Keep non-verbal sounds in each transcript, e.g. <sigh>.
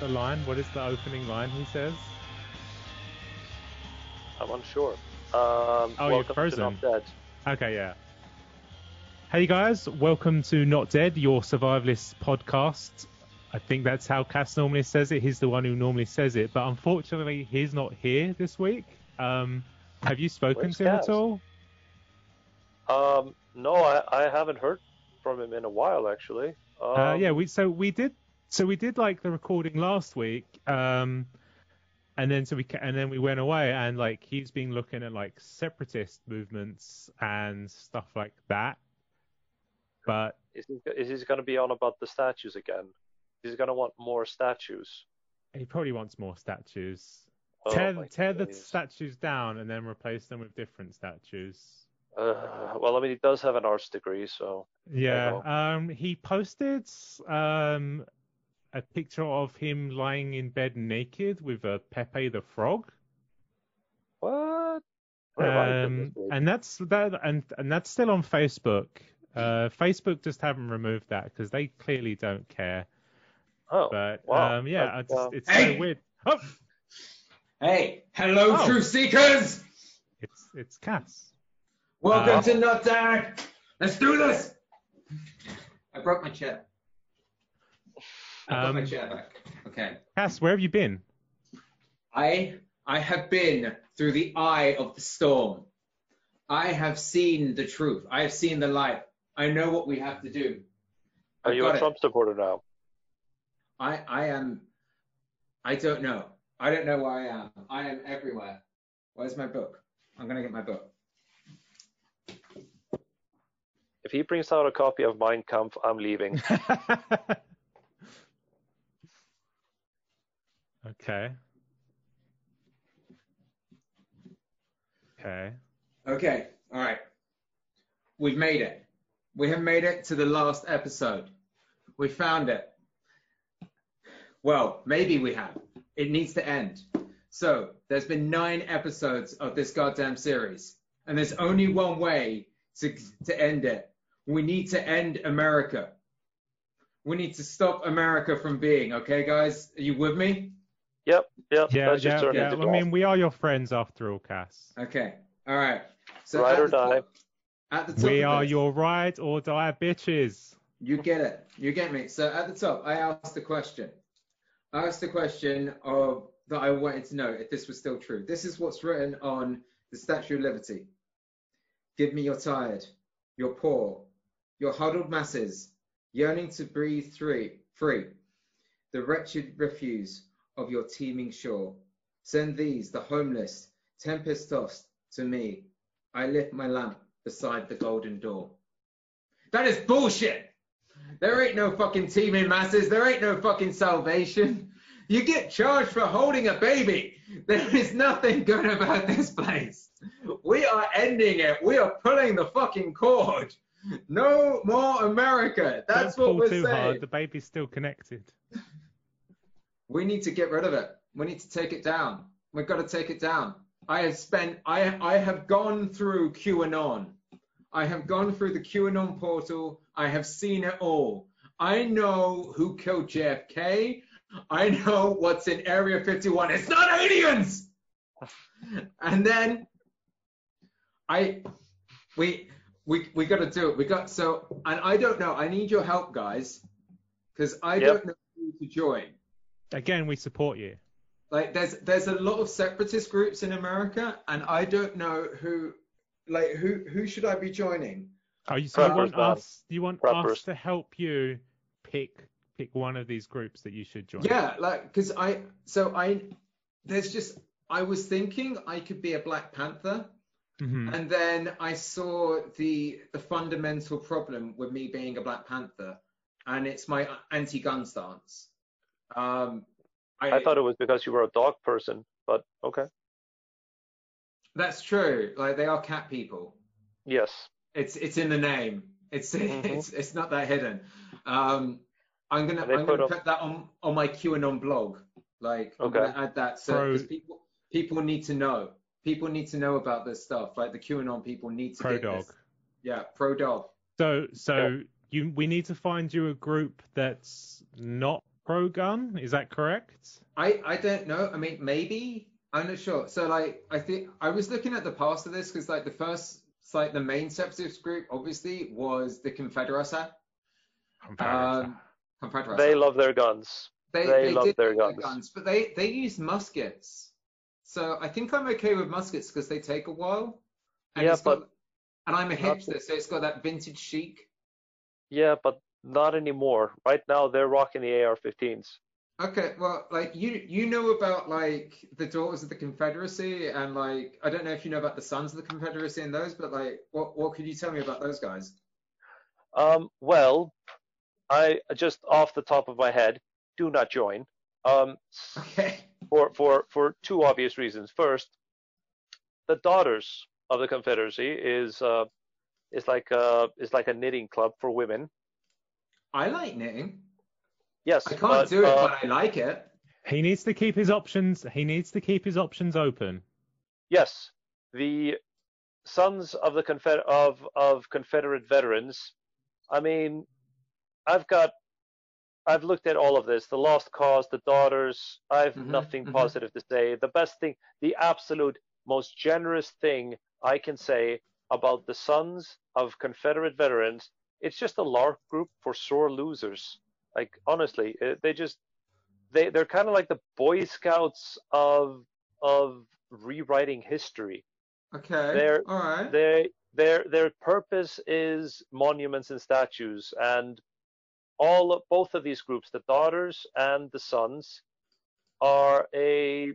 the line? What is the opening line he says? I'm unsure. Um, Oh, you're frozen. Okay, yeah. Hey guys, welcome to Not Dead, your survivalist podcast. I think that's how Cass normally says it. He's the one who normally says it, but unfortunately, he's not here this week. Um, have you spoken Where's to him at all? Um, no, I, I haven't heard from him in a while actually. Um, uh, yeah, we so we did so we did like the recording last week, um, and then so we ca- and then we went away and like he's been looking at like separatist movements and stuff like that. But Is he, is he going to be on about the statues again? He's going to want more statues. he probably wants more statues. Oh tear tear the statues down and then replace them with different statues. Uh, well, I mean, he does have an arts degree, so Yeah. Um. He posted um a picture of him lying in bed naked with a Pepe the Frog. what? Where have I been Um. And that's that. And and that's still on Facebook. Uh. Facebook just haven't removed that because they clearly don't care. oh, But wow. um. Yeah. That, It's, uh, it's Hey! so weird. Oh. Hey, hello, Oh. truth seekers! It's it's Cass. Welcome Uh, to Not Dead. Let's do this. I broke my chair. I got my Um, chair back. Okay. Cass, where have you been? I I have been through the eye of the storm. I have seen the truth. I have seen the light. I know what we have to do. are I've you got a it. Trump supporter now? I I am. I don't know. I don't know where I am. I am everywhere. Where's my book? I'm gonna get my book. If he brings out a copy of Mein Kampf, I'm leaving. <laughs> okay. Okay. Okay, all right. We've made it. We have made it to the last episode. We found it. Well, maybe we have. It needs to end. So, there's been nine episodes of this goddamn series, and there's only one way to, to end it. We need to end America. We need to stop America from being, okay, guys? Are you with me? Yep, yep. Yeah, Let's yeah, yeah. into I mean, we are your friends after all, Cass. Okay, all right. So Ride or the top- die. At the top We of are this- your ride or die bitches. You get it. You get me. So at the top, I asked the question. I asked the question of that I wanted to know if this was still true. This is what's written on the Statue of Liberty. Give me your tired, your poor, your huddled masses, yearning to breathe free, free, the wretched refuse of your teeming shore. Send these, the homeless, tempest tossed, to me. I lift my lamp beside the golden door. That is bullshit. There ain't no fucking teeming masses. There ain't no fucking salvation. You get charged for holding a baby. There is nothing good about this place. We are ending it. We are pulling the fucking cord. No more America. That's Don't what pull we're too saying. hard. The baby's still connected. We need to get rid of it. We need to take it down. We've got to take it down. I have spent, I, I have gone through QAnon. I have gone through the QAnon portal. I have seen it all. I know who killed JFK. I know what's in Area 51. It's not aliens. And then I, we, we, we got to do it. We got so, and I don't know. I need your help, guys, because I Yep. don't know who to join Again, we support you. like there's there's a lot of separatist groups in America, and I don't know who like who who should I be joining? Oh, you, so you want man. us? You want us to help you pick pick one of these groups that you should join? Yeah, like because I so I there's just I was thinking I could be a Black Panther, Mhm. and then I saw the the fundamental problem with me being a Black Panther, and it's my anti-gun stance. Um, I, I thought it was because you were a dog person, but okay. that's true. Like they are cat people. Yes. It's it's in the name. It's <laughs> Mhm. it's it's not that hidden. Um, I'm gonna I'm put gonna up- put that on on my QAnon blog. Like I'm Okay. gonna add that so Pro- 'cause people people need to know. People need to know about this stuff. Like the QAnon people need to Pro get dog. this. Yeah, pro dog. So so you we need to find you a group that's not pro gun. Is that correct? I I don't know. I mean, maybe I'm not sure. So like, I think I was looking at the past of this because like the first, like the main separatist group obviously was the Confederacy. Um, Confederacy. They love their guns. They, they they love did their love guns. but they they use muskets. So I think I'm okay with muskets because they take a while. And Yeah, it's got- but and I'm a hipster, so it's got that vintage chic. Yeah, but not anymore. Right now, they're rocking the AR-15s. Okay, well, like you you know about like the Daughters of the Confederacy and like I don't know if you know about the Sons of the Confederacy and those, but like what what could you tell me about those guys? Um, well, I just off the top of my head, do not join. Um, Okay. for for for two obvious reasons. First, the Daughters of the Confederacy is uh, is like uh is like a knitting club for women. I like knitting. Yes, I can't but, do it, uh, but I like it. He needs to keep his options. He needs to keep his options open. yes, the sons of the Confed- of of Confederate veterans. I mean, I've got, I've looked at all of this. The Lost Cause, the Daughters. I've Mhm, nothing mhm. positive to say. The best thing, the absolute most generous thing I can say about the sons of Confederate veterans, it's just a LARP group for sore losers. Like honestly, uh, they just they they're kind of like the Boy Scouts of of rewriting history. Okay. They're- All right. They their their purpose is monuments and statues, and all of, both of these groups, the daughters and the sons, are a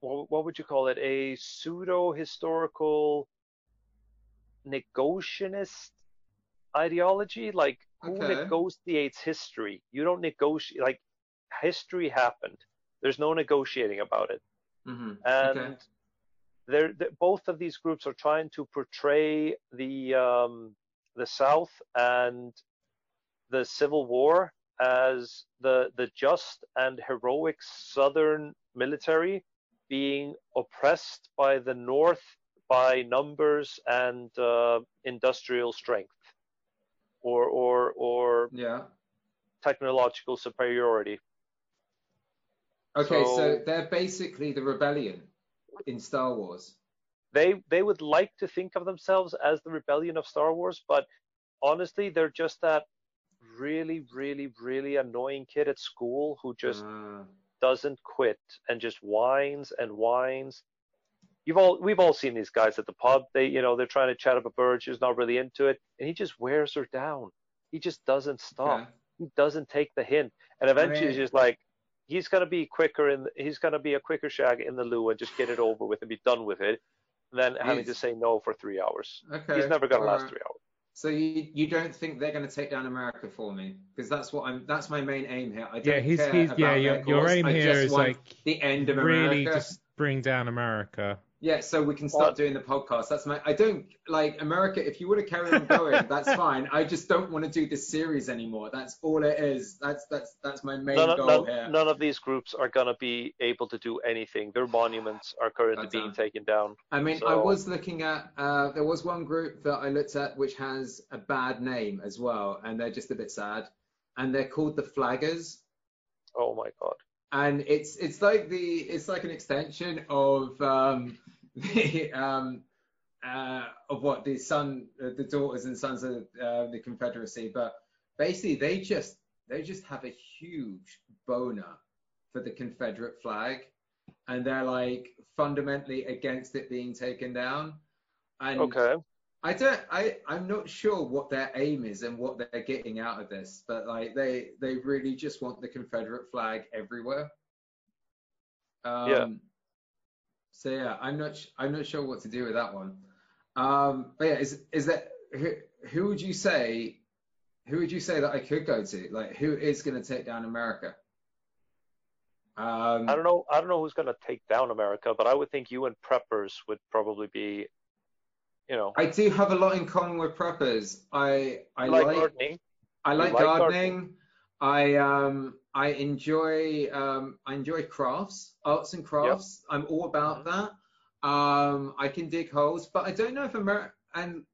what, what would you call it? A pseudo historical negotianist ideology. Like who Okay. negotiates history? You don't negotiate. Like history happened. There's no negotiating about it hmm and Okay. they're, they both of these groups are trying to portray the um, the South and the Civil War as the the just and heroic Southern military being oppressed by the North by numbers and uh, industrial strength or or or Yeah. technological superiority. Okay, so, So- they're basically the rebellion in Star Wars. they they would like to think of themselves as the rebellion of Star Wars, but honestly, they're just that really, really, really annoying kid at school who just Ah. doesn't quit and just whines and whines. You've all we've all seen these guys at the pub. They you know they're trying to chat up a bird. She's not really into it, and he just wears her down. He just doesn't stop. Okay. He doesn't take the hint, and eventually mean- he's just like he's gonna be quicker in he's gonna be a quicker shag in the loo and just get it over with and be done with it, than having to He's- say no for three hours. Okay. He's never gonna all last right. three hours. So you you don't think they're going to take down America for me? Because that's what I'm. That's my main aim here. I don't Yeah, he's, care he's about yeah. Your, your aim I here just is want like the end of America. really just bring down America. Yeah, so we can start doing the podcast. That's my. I don't like America. If you want to carry on going, <laughs> that's fine. I just don't want to do this series anymore. That's all it is. That's that's that's my main None, goal none, here. none of these groups are gonna be able to do anything. Their monuments are currently Are being done. taken down. I mean, I was looking at. Uh, there was one group that I looked at which has a bad name as well, and they're just a bit sad. And they're called the Flaggers. Oh my god. And it's it's like the it's like an extension of um <laughs> the um uh of what the son uh, the daughters and sons of uh, the confederacy but basically they just they just have a huge boner for the confederate flag and they're like fundamentally against it being taken down and Okay. I don't I I'm not sure what their aim is and what they're getting out of this, but like they they really just want the Confederate flag everywhere. Um, Yeah. So yeah, I'm not sh- I'm not sure what to do with that one. Um, but yeah, is is that who who would you say who would you say that I could go to? Like who is going to take down America? Um, I don't know. I don't know who's gonna take down America, but I would think you and preppers would probably be, you know, I do have a lot in common with preppers. I I like, like gardening. I like, like gardening. I um I enjoy um I enjoy crafts, arts and crafts. I'm all about that. Um I can dig holes, but I don't know if America and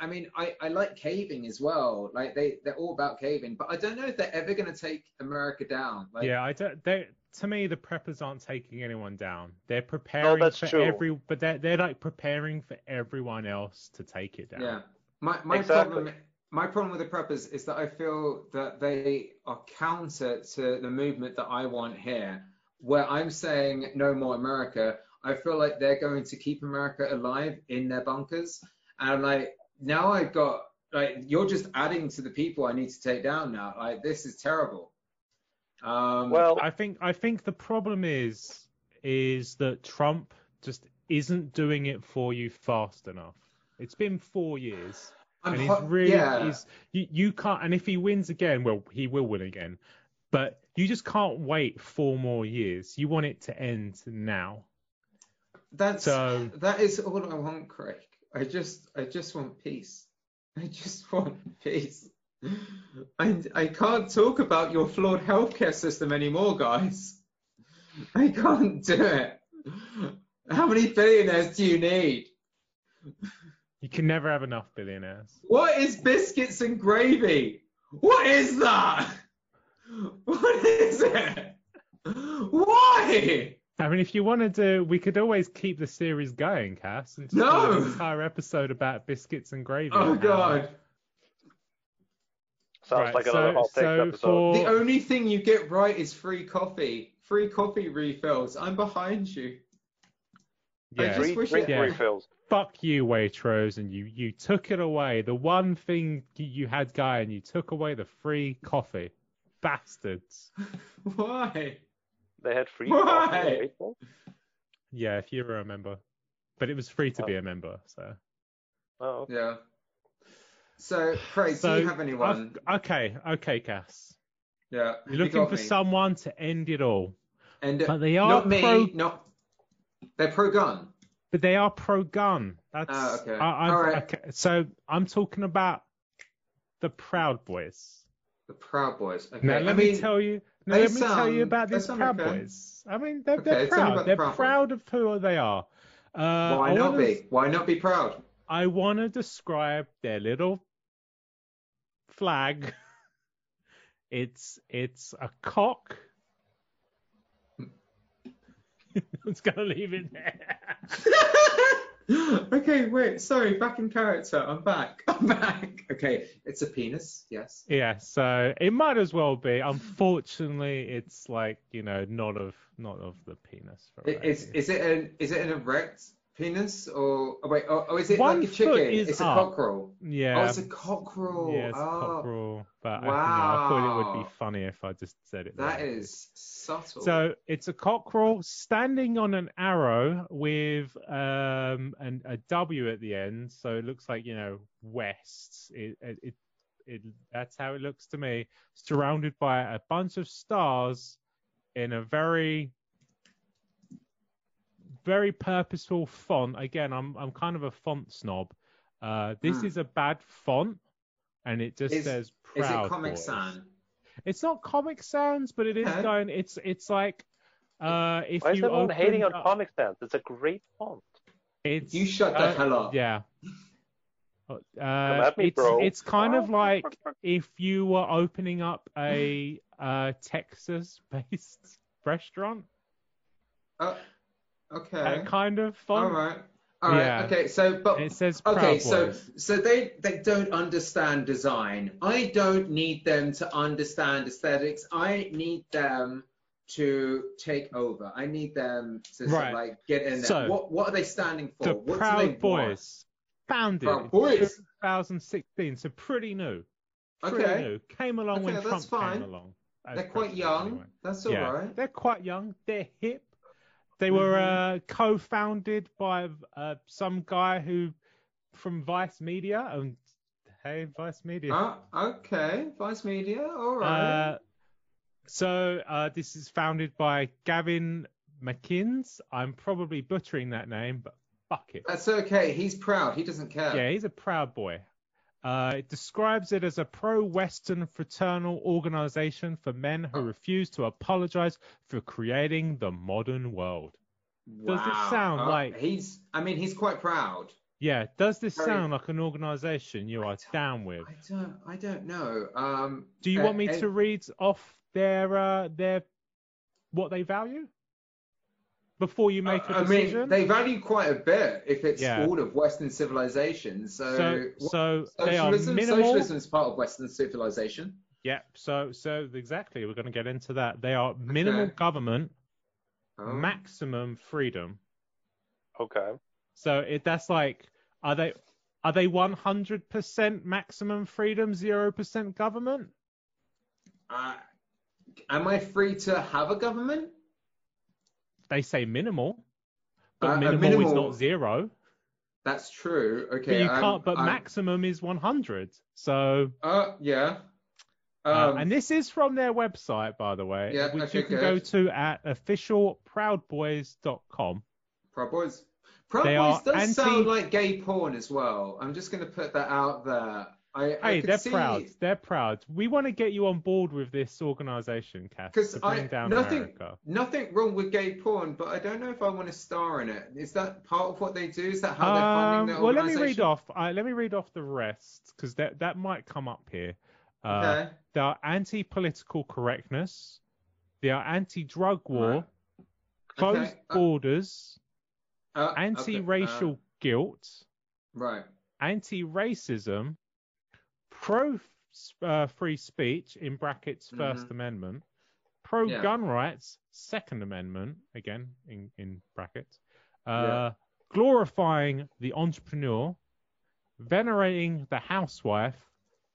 I mean, I, I like caving as well. Like they they're all about caving, but I don't know if they're ever going to take America down. Like, yeah, I don't. They, to me, the preppers aren't taking anyone down. They're preparing that's for true. every, but they're they're like preparing for everyone else to take it down. Yeah. My my Exactly. problem my problem with the preppers is that I feel that they are counter to the movement that I want here. Where I'm saying no more America, I feel like they're going to keep America alive in their bunkers. And I'm like, now I've got like you're just adding to the people I need to take down now. Like this is terrible. Um, Well, I think I think the problem is is that Trump just isn't doing it for you fast enough. It's been four years, I'm and he's really yeah. he's, you you can't. And if he wins again, well, he will win again, but you just can't wait four more years. You want it to end now. That's So- that is all I want, Craig. I just I just want peace. I just want peace. I I can't talk about your flawed healthcare system anymore, guys. I can't do it. How many billionaires do you need? You can never have enough billionaires. What is biscuits and gravy? What is that? What is it? Why? I mean, if you want to do, we could always keep the series going, Cass, and No! an entire episode about biscuits and gravy. Oh God. Sounds Right, like another so- hot take so episode. for- The only thing you get right is free coffee. Free coffee refills. I'm behind you. I Yeah. just Drink, wish drink it- refills. fuck you, Waitrose, and you you took it away. The one thing you- had, guy, and you took away the free coffee. Bastards. <laughs> Why? They had free Why? coffee at Waitrose? Yeah, if you remember. But it was free to be oh. a member, so. Oh, okay. Yeah. So, Craig, so do you have anyone? I've- okay, okay, Cass. Yeah. You're looking got for me. someone to end it all. And But they are not me. pro- Not. They're pro gun. But they are pro gun. That's Ah, okay. I, All right. okay. So I'm talking about the Proud Boys. The Proud Boys. Okay. Now I let mean, me tell you. Now let me tell you about these Proud okay. Boys. I mean, they're, they're proud. the They're Proud proud of who they are. Uh, why not wanna, be? Why not be proud? I want to describe their little flag. <laughs> It's it's a cock. <laughs> I'm just gonna leave it there. <laughs> okay, wait. Sorry, back in character. I'm back. I'm back. Okay, it's a penis. Yes. Yeah, so it might as well be. Unfortunately, it's like you know, not of not of the penis. It, is is it an is it an erect penis or oh, wait? Oh, oh, is it One like a chicken? is It's a cockerel. yeah, Oh, it's a cockerel. yeah, it's oh, cockerel. But I, you know, I thought it would be funny if I just said it. that there. is subtle. So it's a cockerel standing on an arrow with um an, a W at the end, so it looks like you know west. It, it it it that's how it looks to me. Surrounded by a bunch of stars in a very very purposeful font. Again, I'm I'm kind of a font snob. Uh, this Hmm. is a bad font, and it just Is- says is Proud it Comic Boys. Sans? It's not Comic Sans, but it is Yeah. going. It's it's like uh, if Why is you everyone open hating on Comic Sans? It's a great font. It's You shut the uh, hell up. Yeah. Uh, me, it's it's kind of like if you were opening up a uh, Texas-based <laughs> restaurant, Oh, okay. that kind of font. All right. All right. Yeah. Okay. So, but And it says Proud Okay, so Boys. so they they don't understand design. I don't need them to understand aesthetics. I need them to take over. I need them to sort of like get in there. So, what what are they standing for? the what do they Proud want? Boys, founded Proud in Boys. 2016, so pretty new. Pretty Okay. new. Came along Okay, when that's Trump fine. came along. They're quite young. anyway. That's all yeah, right. they're quite young. They're hip. They were Mhm. uh, co-founded by uh, some guy who from Vice Media. And hey, Vice Media. Oh, okay. Vice Media. All right. Uh, so uh, this is founded by Gavin McInnes. I'm probably butchering that name, but fuck it. That's okay. He's proud. He doesn't care. Yeah, he's a proud boy. Uh, it describes it as a pro-Western fraternal organization for men who Oh. refuse to apologize for creating the modern world. does it sound Uh, like- he's? I mean, he's quite proud. Yeah. Does this Very- sound like an organisation you are down with? I don't. I don't know. Um, Do you uh, want me uh, to read off their uh, their what they value before you make a I decision? mean, they value quite a bit if it's Yeah. all of Western civilization. So, so what- so they are socialism. minimal. Socialism is part of Western civilization. Yeah. So so exactly, we're going to get into that. They are minimal Okay. government, Oh. maximum freedom. Okay. So it that's like, are they are they 100% maximum freedom, zero percent government? Uh, am I free to have a government? They say minimal, but Uh, a minimal, is not zero. That's true. But Okay. you I'm- can't. But I'm- maximum is 100. So Uh, yeah. Uh, Um, and this is from their website, by the way, Yeah, which okay, you can go to at officialproudboys.com. Proud Boys. Proud They Boys does anti- sound like gay porn as well. I'm just going to put that out there. I, I Hey, they're see, proud. They're proud. We want to get you on board with this organization, Cass, Because to bring I down nothing, America. nothing wrong with gay porn, but I don't know if I want to star in it. Is that part of what they do? Is that how they're funding Um, their well, let me read off. Uh, let me read off the rest because that that might come up here. Uh, Okay. They are anti-political correctness. They are anti-drug war, Right. closed Okay, uh, borders, Uh, anti-racial uh, guilt. right. anti-racism, pro uh, free speech in brackets 1st Mhm. Amendment, pro Yeah. gun rights Second Amendment again in in brackets, uh, Yeah. glorifying the entrepreneur, venerating the housewife,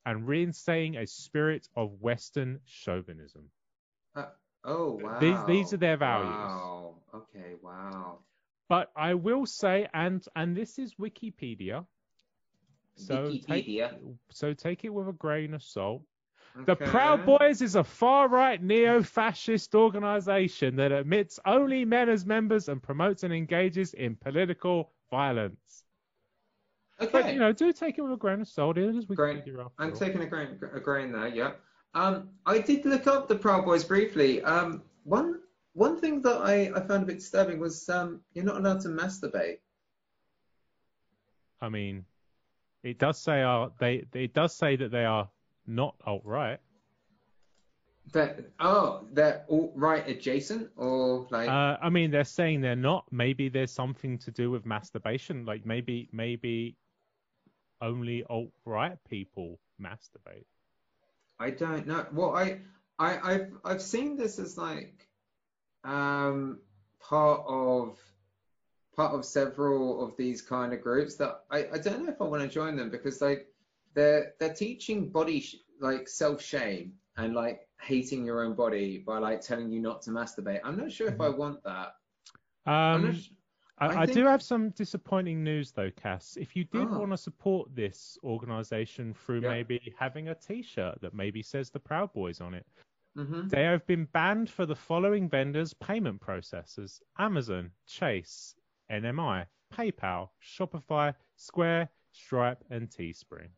and reinstating a spirit of Western chauvinism. Oh wow. These- these are their values. Wow. Okay. Wow. But I will say, and and this is Wikipedia. So take, so take it with a grain of salt. The Proud Boys is a far right neo fascist organization that admits only men as members and promotes and engages in political violence. Okay. But, you know, do take it with a grain of salt. It is Grain- Wikipedia I'm taking a grain, a grain there. Yeah. Um, I did look up the Proud Boys briefly. Um, one one thing that I, I found a bit disturbing was um, you're not allowed to masturbate. I mean, it does say are they it does say that they are not alt right. That oh, they're all right adjacent or like Uh, I mean, they're saying they're not. Maybe there's something to do with masturbation. Like maybe maybe only alt right people masturbate. I don't know. Well, I, I, I've, I've seen this as like, um, part of, part of several of these kind of groups that I, I don't know if I want to join them because like, they're, they're teaching body sh- like self shame and like hating your own body by like telling you not to masturbate. I'm not sure if I want that. Um, sh- I, I I do have some disappointing news though, Cass. If you did Oh. want to support this organization through Yeah. maybe having a T-shirt that maybe says the Proud Boys on it, hmm they have been banned for the following vendors' payment processors: Amazon, Chase, NMI, PayPal, Shopify, Square, Stripe, and Teespring.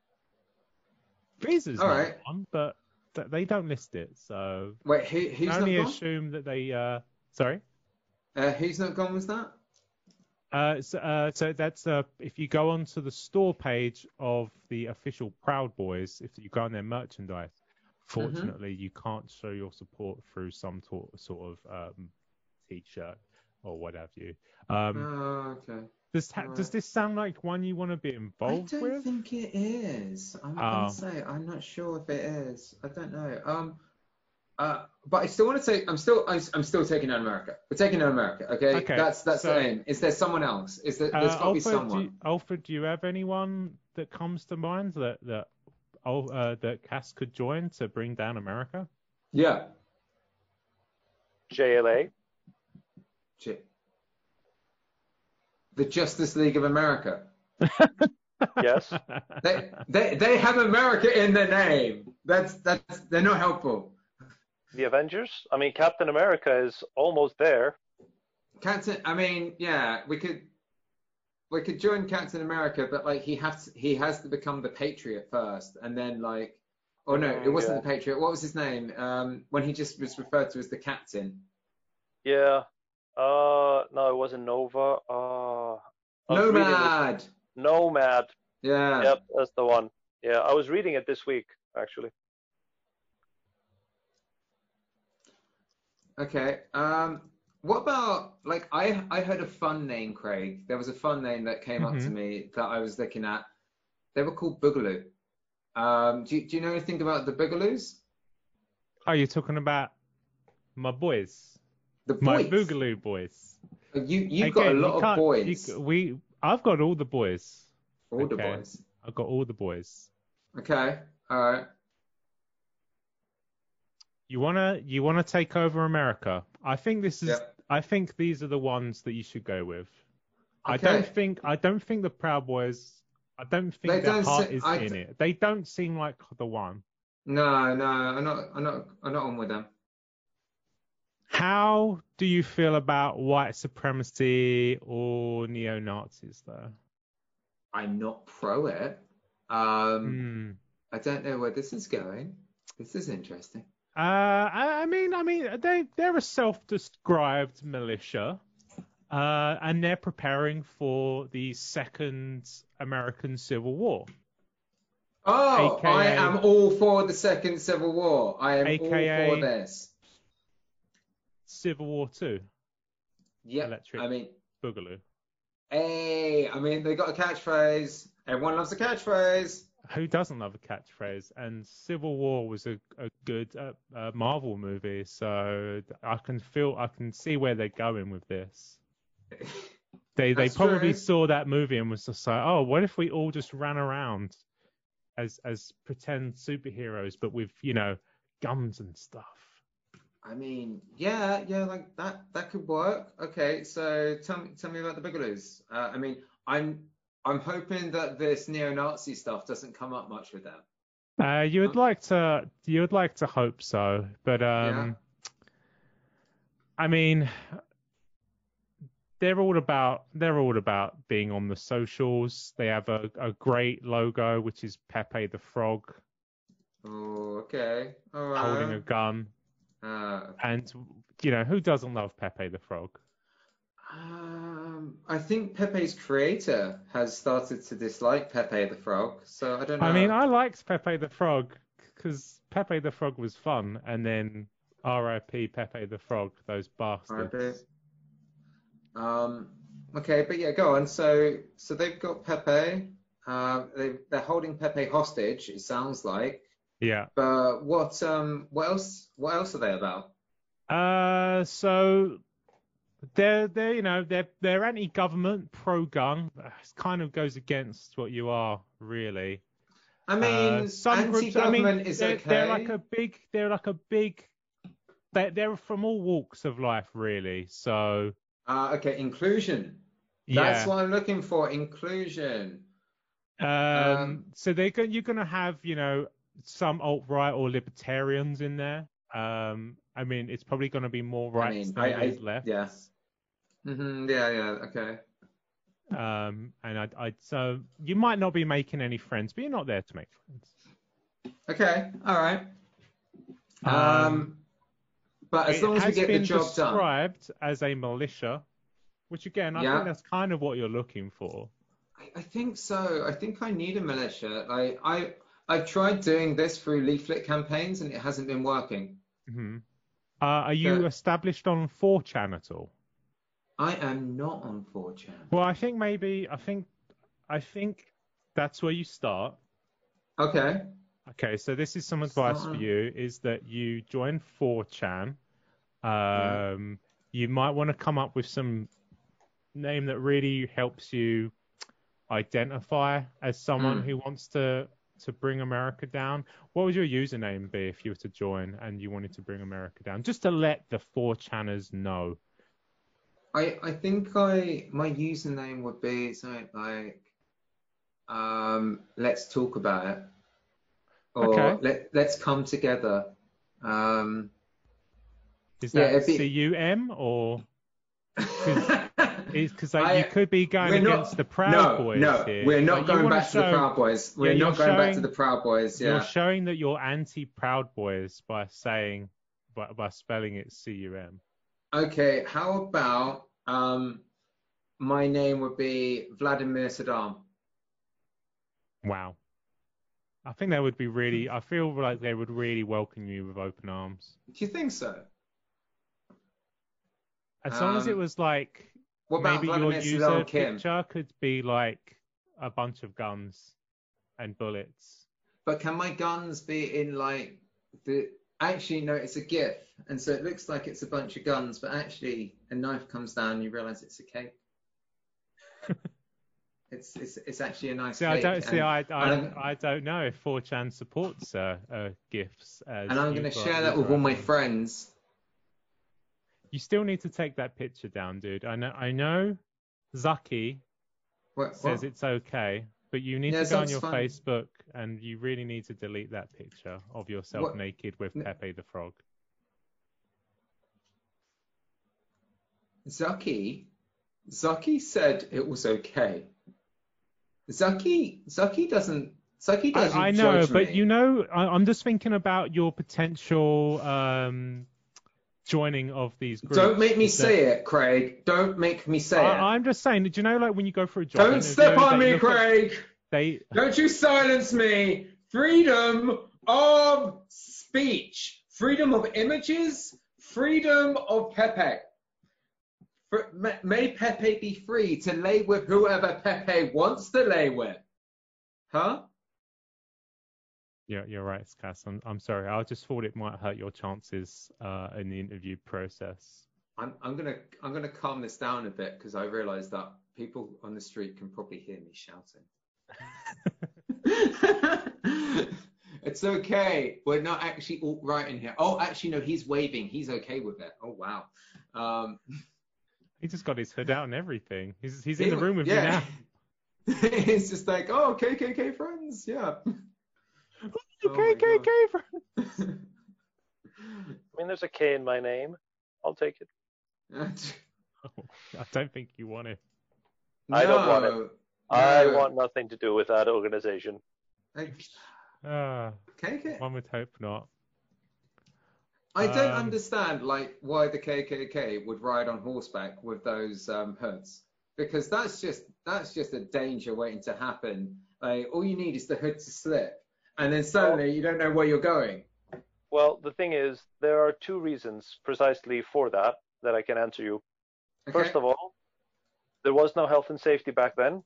Visa's All not right. one, but th- they don't list it, so Wait, who, who's can not only gone? assume that they. Uh, sorry. Uh, who's not gone was that? Uh, so, uh, so that's uh, if you go onto the store page of the official Proud Boys, if you go on their merchandise, Mm-hmm. fortunately you can't show your support through some sort of um, t-shirt or what have you. Um, Oh, okay. does ha- does this sound like one you want to be involved with? I don't with? think it is. I'm Oh. gonna say I'm not sure if it is. I don't know. Um, uh, but I still want to say I'm still I'm, I'm still taking out America. We're taking out America. Okay. Okay, That's that's so- the aim. Is there someone else? Is there? There's Uh, got to be Alfred, do someone. you, Alfred, do you have anyone that comes to mind that that oh, uh, that Cass could join to bring down America? Yeah. JLA. The Justice League of America. <laughs> Yes. They they they have America in their name. That's that's they're not helpful. The Avengers. I mean, Captain America is almost there. Captain, I mean, yeah, we could we could join Captain America, but like he has to, he has to become the Patriot first, and then like, oh no, it wasn't yeah. the Patriot. What was his name? Um, when he just was referred to as the Captain. Yeah. Uh, no, it wasn't Nova. Uh, I this- Nomad. Nomad. Yeah. Yep, that's the one. Yeah, I was reading it this week actually. Okay. Um, what about like I I heard a fun name, Craig. There was a fun name that came up to Mhm. me that I was looking at. They were called Boogaloo. Um, do you, do you know anything about the Boogaloos? Are you're talking about my boys, The my. Boogaloo boys. You you've got a lot of can't- you boys. we, I've got all the boys. All the okay. boys. I've got all the boys. Okay. All right. You wanna, you wanna take over America? I think this is. Yep. I think these are the ones that you should go with. Okay. I don't think. I don't think the Proud Boys. I don't think They their don't heart se- is I in th- it. They don't seem like the one. No, no, I'm not. I'm not. I'm not on with them. How do you feel about white supremacy or neo Nazis, though? I'm not pro it. Um, Hmm. I don't know where this is going. This is interesting. Uh, I, I mean, I mean, they they're a self-described militia, uh, and they're preparing for the second American Civil War. Oh, AKA I am all for the Second Civil War. I am AKA all for this. Civil War Two, Yeah, Electric. I mean, Boogaloo. hey, I mean, they got a catchphrase. Everyone loves a catchphrase. Who doesn't love a catchphrase? And Civil War was a, a good uh, uh, Marvel movie, so I can feel, I can see where they're going with this. <laughs> They they That's probably true. saw that movie and was just like, oh, what if we all just ran around as as pretend superheroes, but with you know guns and stuff. I mean, yeah, yeah, like that. That could work. Okay, so tell me, tell me about the Boogaloos. Uh, I mean, I'm, I'm hoping that this neo-Nazi stuff doesn't come up much with them. Uh, you would like to you would like to hope so, but um, I mean, they're all about they're all about being on the socials. They have a, a great logo, which is Pepe the Frog Oh, okay, all right. holding a gun, Uh, and you know who doesn't love Pepe the Frog? um, I think Pepe's creator has started to dislike Pepe the Frog, so I don't know. I mean, I liked Pepe the Frog because Pepe the Frog was fun, and then R.I.P. Pepe the Frog, those bastards. R.I.P.. Um, okay, but yeah, go on. So, so they've got Pepe. Uh, they they're holding Pepe hostage. It sounds like. Yeah. But what um what else what else are they about? Uh, so they're they're you know they're they're anti-government, pro-gun. It kind of goes against what you are really. I mean, Uh, some groups, I mean, is they're, okay. they're like a big, they're like a big. They're, they're from all walks of life, really. So uh, okay, inclusion. yeah. That's what I'm looking for. Inclusion. Um, Um, so they're go- you're going to have, you know, some alt right or libertarians in there. Um, I mean, it's probably going to be more right mean, than I- I- left. yeah. hmm Yeah, yeah. Okay. Um, and I, I, so you might not be making any friends, but you're not there to make friends. Okay. All right. Um, Um, but as long as we get the job done. described as a militia, which again, I Yeah. think that's kind of what you're looking for. I, I think so. I think I need a militia. Like I, I've tried doing this through leaflet campaigns and it hasn't been working. hmm Uh, are you Yeah. established on 4chan at all? I am not on 4chan. Well, I think maybe I think I think that's where you start. Okay. Okay, so this is some advice for you: is that you join 4chan. Um, You might want to come up with some name that really helps you identify as someone Mm. who wants to to bring America down. What would your username be if you were to join and you wanted to bring America down? Just to let the 4chaners know. I I think I my username would be something like um let's talk about it. Or Okay. let let's come together. Um Is that it'd be- CUM <laughs> or because like, you could be going we're not- against the Proud no, Boys no, here. we're not Like, going back to the Proud Boys. We're Yeah, not going back to the Proud Boys. Yeah. You're showing that you're anti-Proud Boys by saying by, by spelling it CUM. Okay, how about um my name would be Vladimir Saddam. Wow. I think they would be really. I feel like they would really welcome you with open arms. Do you think so? As long as it Um, was like What about maybe your user picture could be like a bunch of guns and bullets. But can my guns be in like the? Actually, no, it's a GIF, and so it looks like it's a bunch of guns, but actually a knife comes down, and you realise it's a cake. <laughs> it's it's it's actually a nice See, I don't see. I I, I'm- don't know if 4chan supports uh, uh gifs. As and I'm going to share that with all my friends. You still need to take that picture down, dude. I know. I know. Zaki What, says it's okay, but you need Yeah, to go on your fine. Facebook and you really need to delete that picture of yourself What? naked with Pepe the Frog. Zaki, Zaki said it was okay. Zaki, Zaki doesn't. Zaki doesn't I, I know, but me. you know, I, I'm just thinking about your potential um, joining of these groups. Don't make me that- say it, Craig. Don't make me say it. I, I'm just saying. Do you know, like when you go for a job? Don't step on me, look at- Craig. They Don't you silence me. Freedom of speech. Freedom of images. Freedom of Pepe. For, may Pepe be free to lay with whoever Pepe wants to lay with. Huh? Yeah, you're right, Cass. I'm, I'm sorry. I just thought it might hurt your chances uh, in the interview process. I'm, I'm gonna I'm gonna calm this down a bit because I realise that people on the street can probably hear me shouting. <laughs> it's okay. We're not actually all right in here. Oh, actually, no. He's waving. He's okay with it. Oh, wow. Um, He just got his hood out and everything. He's he's in the room with yeah. you now. <laughs> He's just like, oh, KKK friends. Yeah. Oh KKK. Friend. <laughs> I mean, there's a K in my name. I'll take it. <laughs> I don't think you want it. I don't want it. No, I want nothing to do with that organization. Like, Uh, KK. one would hope not. I don't Um, understand like why the KKK would ride on horseback with those um, hoods because that's just that's just a danger waiting to happen. Like all you need is the hood to slip, and then suddenly you don't know where you're going. Well, the thing is, there are two reasons precisely for that that I can answer you. Okay? First of all, there was no health and safety back then,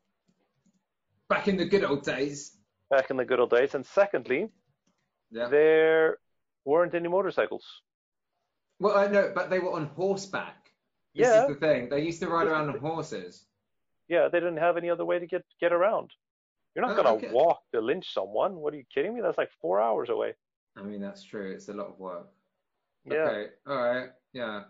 back in the good old days. back in the good old days. And secondly, Yeah. there weren't any motorcycles. Well, I know, but they were on horseback. This Yeah. is the thing. They used to ride around on horses. Yeah, they didn't have any other way to get get around. You're not Oh, gonna okay. walk to lynch someone. What are you kidding me? That's like four hours away. I mean, that's true. It's a lot of work. Yeah. Okay. All right. Yeah.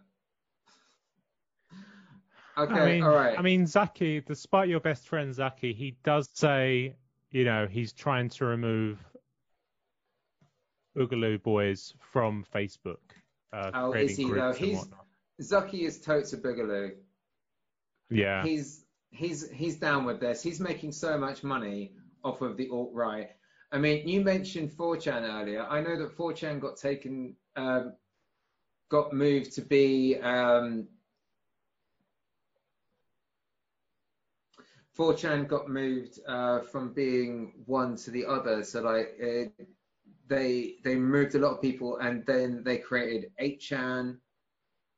Okay. I mean, all right. I mean, Zaki, despite your best friend Zaki, he does say, you know, he's trying to remove Boogaloo Boys from Facebook. Uh, Oh, is he, groups though? He's- Zaki is totes a boogaloo. Yeah. he's he's he's down with this. He's making so much money off of the alt right. I mean, you mentioned 4chan earlier. I know that 4chan got taken, um, got moved to be. Um, 4chan got moved uh, from being one to the other. So like it, they they moved a lot of people, and then they created 8chan,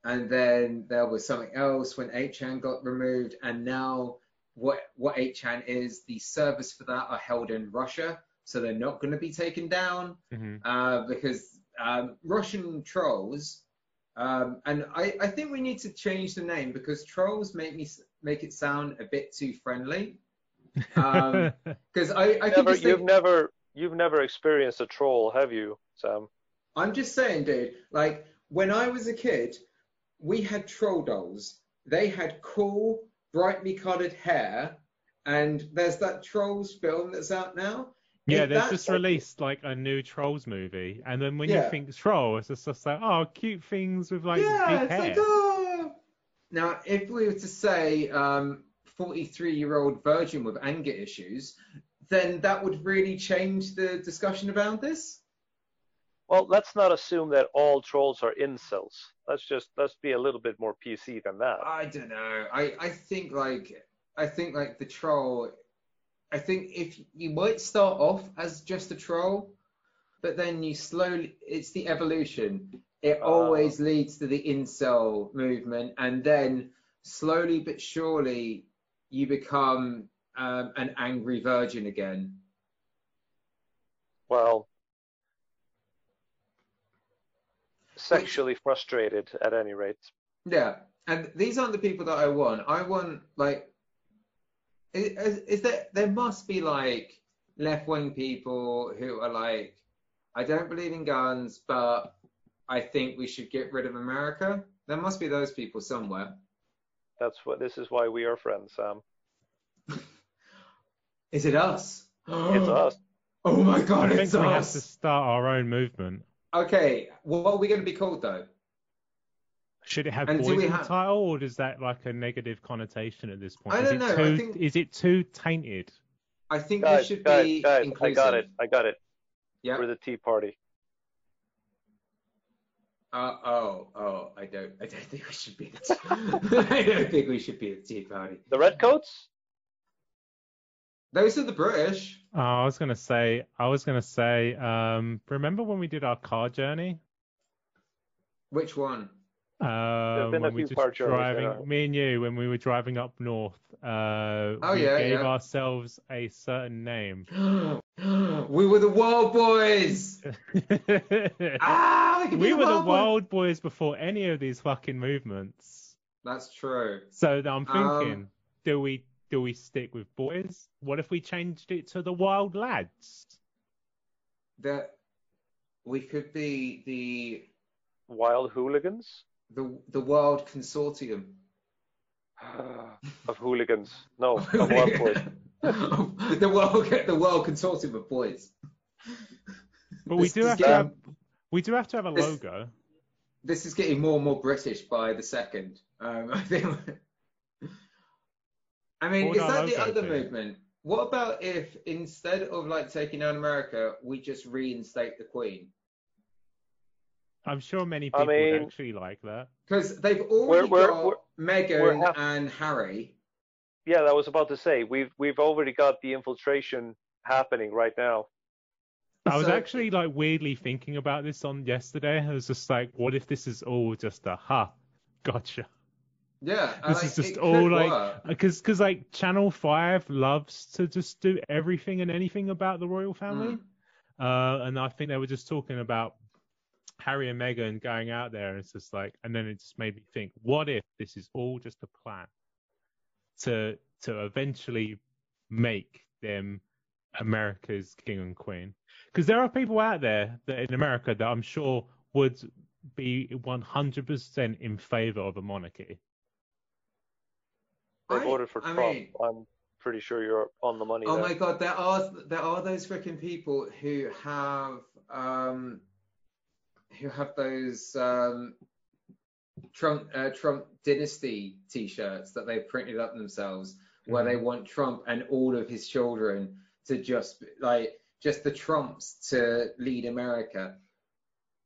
and then there was something else when 8chan got removed, and now what what 8chan is, the servers for that are held in Russia, so they're not going to be taken down hmm uh, because um, Russian trolls, um, and I, I think we need to change the name because trolls make me make it sound a bit too friendly. Um, <laughs> Because I, I can Never, just you've think, never you've never experienced a troll, have you, Sam? I'm just saying, dude. Like when I was a kid, we had troll dolls. They had cool, brightly coloured hair, and there's that Trolls film that's out now. yeah, they've just released like a new Trolls movie, and then when you think Troll, it's just, just like, oh, cute things with like yeah, big it's hair. like oh. Now, if we were to say um, 43-year-old virgin with anger issues, then that would really change the discussion about this. Well, let's not assume that all trolls are incels. Let's just let's be a little bit more PC than that. I don't know. I, I think like I think like the troll. I think if you might start off as just a troll, but then you slowly, it's the evolution. It Uh. always leads to the incel movement, and then slowly but surely you become um, an angry virgin again. Well, sexually frustrated at any rate. Yeah, and these aren't the people that I want. I want like, is, is there? There must be like left-wing people who are like, I don't believe in guns, but I think we should get rid of America. There must be those people somewhere. That's what. This is why we are friends, Sam. Is it us? It's us. <gasps> Oh my god, I it's think we have to start our own movement. Okay, what are we going to be called though? Should it have And do boys we in the title, or does that like a negative connotation at this point? I is don't it know, I Too, think- Is it too tainted? I think we Guys, should guys, be guys, I got it. I got it. Yeah. We're the Tea Party. Uh, oh, oh, I don't, I don't think we should be the tea. <laughs> I don't think we should be the Tea Party. The Redcoats? Those are the British. Oh, I was gonna say, I was gonna say, um, remember when we did our car journey? Which one? Um, been a when we few just driving, yeah. me and you, when we were driving up north, uh, Oh, we yeah, gave yeah. ourselves a certain name. <gasps> we were the Wild Boys. <laughs> Ah, we, can be we were the wild boys before any of these fucking movements. That's true. So I'm Um, thinking, do we do we stick with boys? What if we changed it to the wild lads? That we could be the Wild Hooligans? the the World Consortium. <sighs> of hooligans. No, <laughs> of Wild Boys. <laughs> the world the World Consortium of Boys. But we This do is have to have we do have to have a This- logo. This is getting more and more British by the second. Um, <laughs> I think. I mean, What is would our that the other be? movement? What about if instead of like taking down America, we just reinstate the Queen? I'm sure many I people would actually like that. Because they've already We're- we're- got we're- Meghan we're half- and Harry. Yeah, I was about to say we've we've already got the infiltration happening right now. I was So- actually like weirdly thinking about this on yesterday. I was just like, what if this is all just a ha, gotcha. Yeah, This like, is just all like because because like Channel Five loves to just do everything and anything about the royal family. Mm. Uh, and I think they were just talking about Harry and Meghan going out there, and it's just like, and then it just made me think, what if this is all just a plan to to eventually make them America's king and queen? Because there are people out there that in America that I'm sure would be 100% in favor of a monarchy. They I- voted for I Trump. mean- I'm pretty sure you're on the money Oh there. my god, there are there are those freaking people who have um who have those um Trump uh, Trump dynasty t-shirts that they've printed up themselves where they want Trump and all of his children to just like just the Trumps to lead America.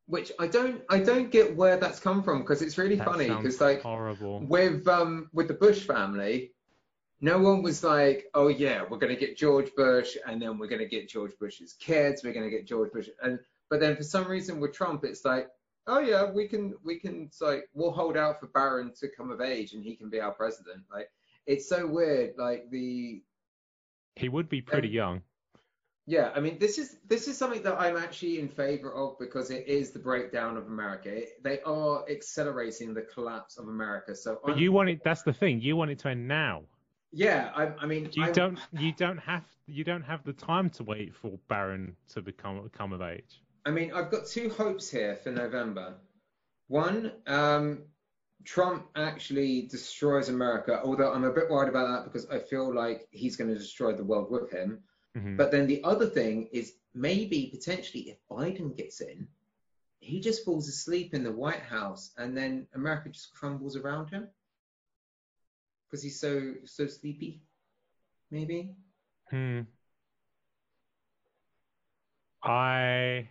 Which I don't I don't get where that's come from because it's really That funny because like horrible. with um with the Bush family, no one was like, oh yeah, we're gonna get George Bush, and then we're gonna get George Bush's kids, we're gonna get George Bush, and but then for some reason with Trump, it's like, oh yeah, we can we can like we'll hold out for Barron to come of age and he can be our president. Like it's so weird. Like the He would be pretty Um, young. Yeah, I mean, this is this is something that I'm actually in favor of because it is the breakdown of America. It, they are accelerating the collapse of America. So But I'm- you want it. That's the thing. You want it to end now. yeah, I, I mean, You I'm- don't. You don't have. You don't have the time to wait for Barron to become come of age. I mean, I've got two hopes here for November. One, um, Trump actually destroys America, although I'm a bit worried about that because I feel like he's going to destroy the world with him. Mhm. But then the other thing is maybe potentially if Biden gets in, he just falls asleep in the White House and then America just crumbles around him because he's so so sleepy. Maybe. Hmm. I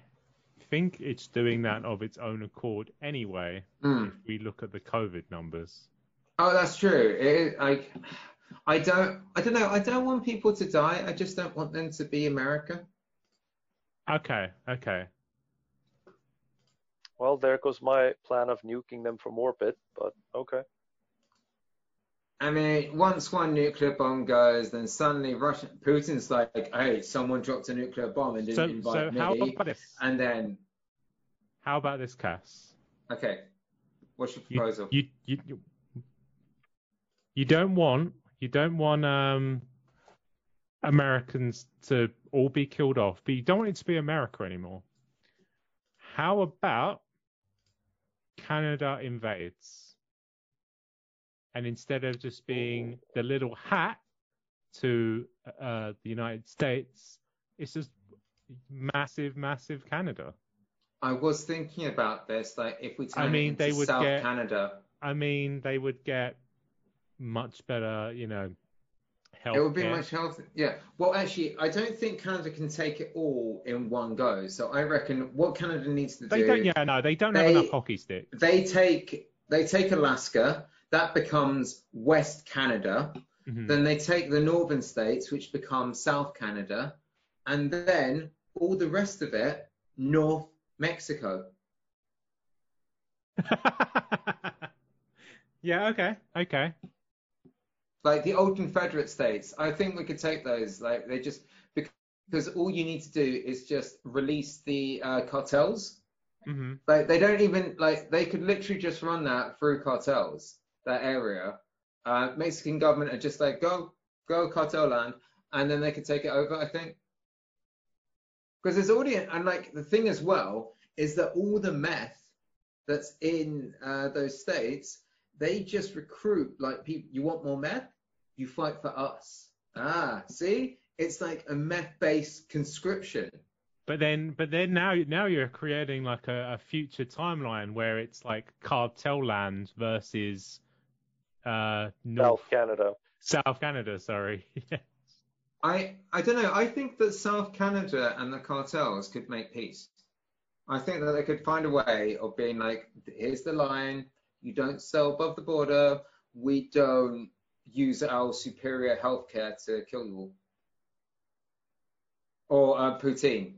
think it's doing that of its own accord anyway. Hmm. If we look at the COVID numbers. Oh, that's true. It, I, I don't. I don't know. I don't want people to die. I just don't want them to be America. Okay, okay. Well, there goes my plan of nuking them from orbit, but okay. I mean, once one nuclear bomb goes, then suddenly Russia, Putin's like, "Hey, someone dropped a nuclear bomb and didn't So, invite so how me." about this? And then, How about this, Cass? okay, what's your You, proposal? you, you, you, you don't want, you don't want um, Americans to all be killed off, but you don't want it to be America anymore. How about Canada invades? And instead of just being the little hat to uh, the United States, it's just massive, massive Canada. I was thinking about this. Like, if we turn I mean, it they into would South get- Canada, I mean, they would get much better, you know, health. it would be much healthier. Yeah. Well, actually, I don't think Canada can take it all in one go. So I reckon what Canada needs to They do. don't. Yeah, no, they don't They- have enough hockey sticks. they take they take Alaska, that becomes West Canada. Mhm. Then they take the northern states, which become South Canada, and then all the rest of it, North Mexico. <laughs> yeah. Okay. Okay. Like the old Confederate states, I think we could take those. Like they just because all you need to do is just release the uh, cartels. hmm Like they don't even like they could literally just run that through cartels that area. Uh, Mexican government are just like go go cartel land, and then they could take it over. I think because there's already and like the thing as well is that all the meth that's in uh, those states they just recruit like people. You want more meth? You fight for us. Ah, see, it's like a meth-based conscription. But then, but then now, now you're creating like a, a future timeline where it's like cartel land versus uh North South Canada. South Canada. Sorry. <laughs> I I don't know. I think that South Canada and the cartels could make peace. I think that they could find a way of being like, here's the line. You don't sell above the border. We don't use our superior healthcare to kill you all. Or uh, Putin.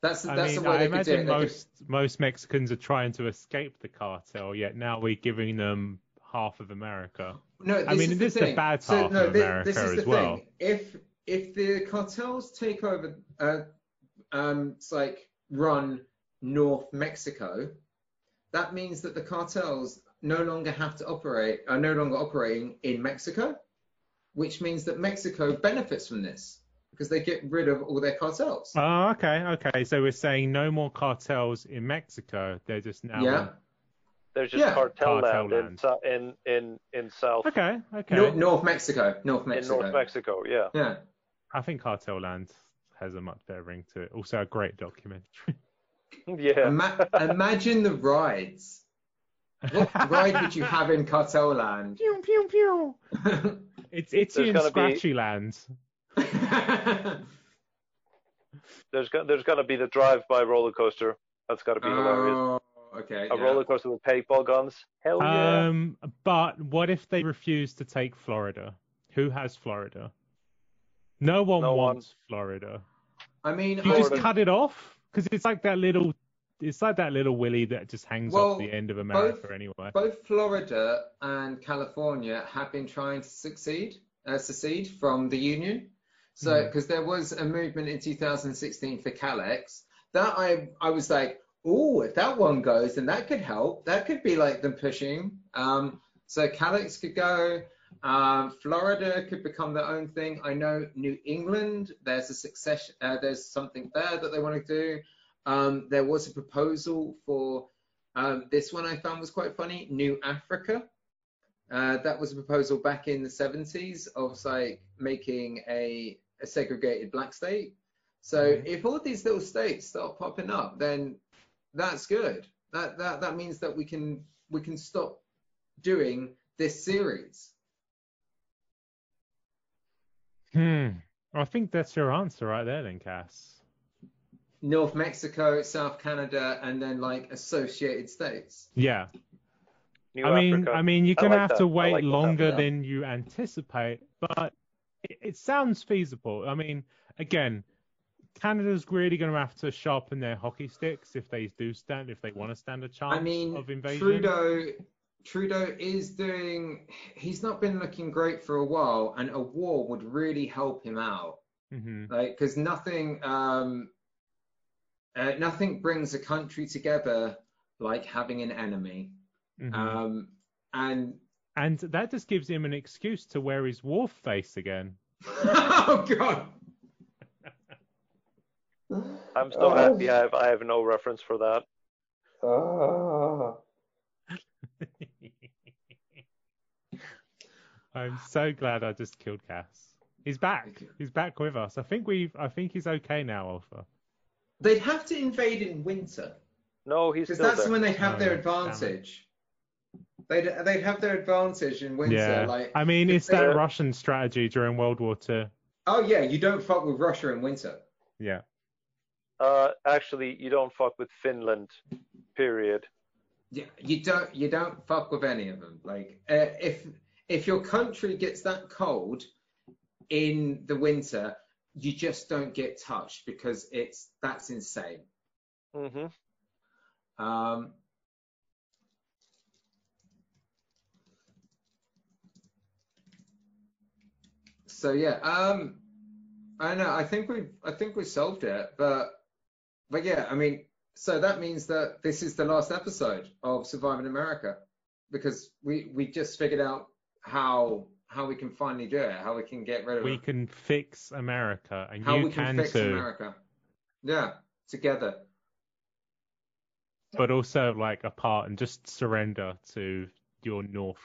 That's I that's mean, the way I they could do imagine it. They could- most most Mexicans are trying to escape the cartel, yet now we're giving them half of America. No, I mean, is this is the bad so, half no, of America this is the as well. Thing. If if the cartels take over, uh, um, it's like run North Mexico, that means that the cartels no longer have to operate, are no longer operating in Mexico, which means that Mexico benefits from this because they get rid of all their cartels. Oh, okay, okay. So we're saying no more cartels in Mexico. They're just now. yeah. There's just Yeah. cartel, Cartel land, In, land. In in in South Okay, okay. Nor- North Mexico. North Mexico. in Mexico. North Mexico. Yeah. Yeah. I think Cartel Land has a much better ring to it. Also, a great documentary. <laughs> Yeah. Ima- imagine the rides. What ride would you have in Cartel Land? pew pew pew. <laughs> It's it's There's in gotta be- Scratchy Land. <laughs> There's got there's got to be the drive-by roller coaster. That's got to be hilarious. oh, okay. A yeah. roller coaster with paintball guns. Hell yeah. Um, but what if they refuse to take Florida? Who has Florida? No one No one. wants Florida. I mean, You I just cut it off because it's like that little. It's like that little willy that just hangs Well, off the end of America both- anyway. both Florida and California have been trying to succeed, uh, secede from the union. So, because there was a movement in 2016 for Calex that I I was like, oh, if that one goes, then that could help. That could be like them pushing. Um, so Calex could go. Um, Florida could become their own thing. I know New England. There's a succession. Uh, there's something there that they want to do. Um, there was a proposal for um, this one I found was quite funny. New Africa. Uh, that was a proposal back in the 70s of like making a, a segregated black state. So Mhm. if all these little states start popping up, then that's good. That that that means that we can we can stop doing this series. Hmm. I think that's your answer right there, then, Cass. North Mexico, South Canada, and then like associated states. Yeah. New I mean, Africa. I mean, you're gonna like have that. to wait like longer than you anticipate, but it, it sounds feasible. I mean, again, Canada's really gonna have to sharpen their hockey sticks if they do stand, if they want to stand a chance I mean, of invasion. Trudeau Trudeau is doing. He's not been looking great for a while, and a war would really help him out. hmm Like, because nothing, um, uh, nothing brings a country together like having an enemy. hmm Um, and and that just gives him an excuse to wear his wolf face again. <laughs> oh god, <laughs> I'm so happy I have I have no reference for that. Ah. <laughs> I'm so glad I just killed Cass. He's back. He's back with us. I think we've. I think he's okay now, Alpha. They'd have to invade in winter No, he's because that's there. when they'd have Oh, their yeah, damn it. advantage. They'd they'd have their advantage in winter. yeah. Like, I mean, if it's that they- Russian strategy during World War Two. oh yeah, you don't fuck with Russia in winter. Yeah. Uh, actually, you don't fuck with Finland. Period. Yeah, you don't you don't fuck with any of them. Like uh, if if your country gets that cold in the winter, you just don't get touched because it's that's insane. hmm Um, so yeah, um, I know. I think we've I think we've solved it, but but yeah, I mean, so that means that this is the last episode of Surviving America because we we just figured out how how we can finally do it, how we can get rid of We it, can fix America, and how you we can, can, fix too. America. Yeah, together. But also like apart and just surrender to your North,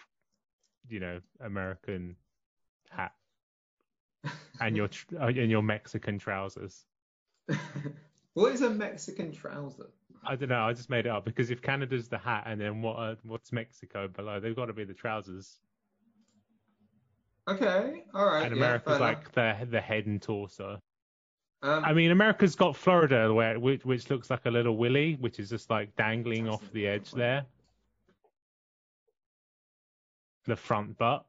you know, American hat <laughs> and your tr- uh, and your Mexican trousers. <laughs> what is a Mexican trouser? I don't know. I just made it up because if Canada's the hat, and then what? Uh, what's Mexico below? They've got to be the trousers. Okay, all right. and yeah, America's fair like the the head and torso. Um, I mean, America's got Florida, where which, which looks like a little willy, which is just like dangling off the edge there. The front butt.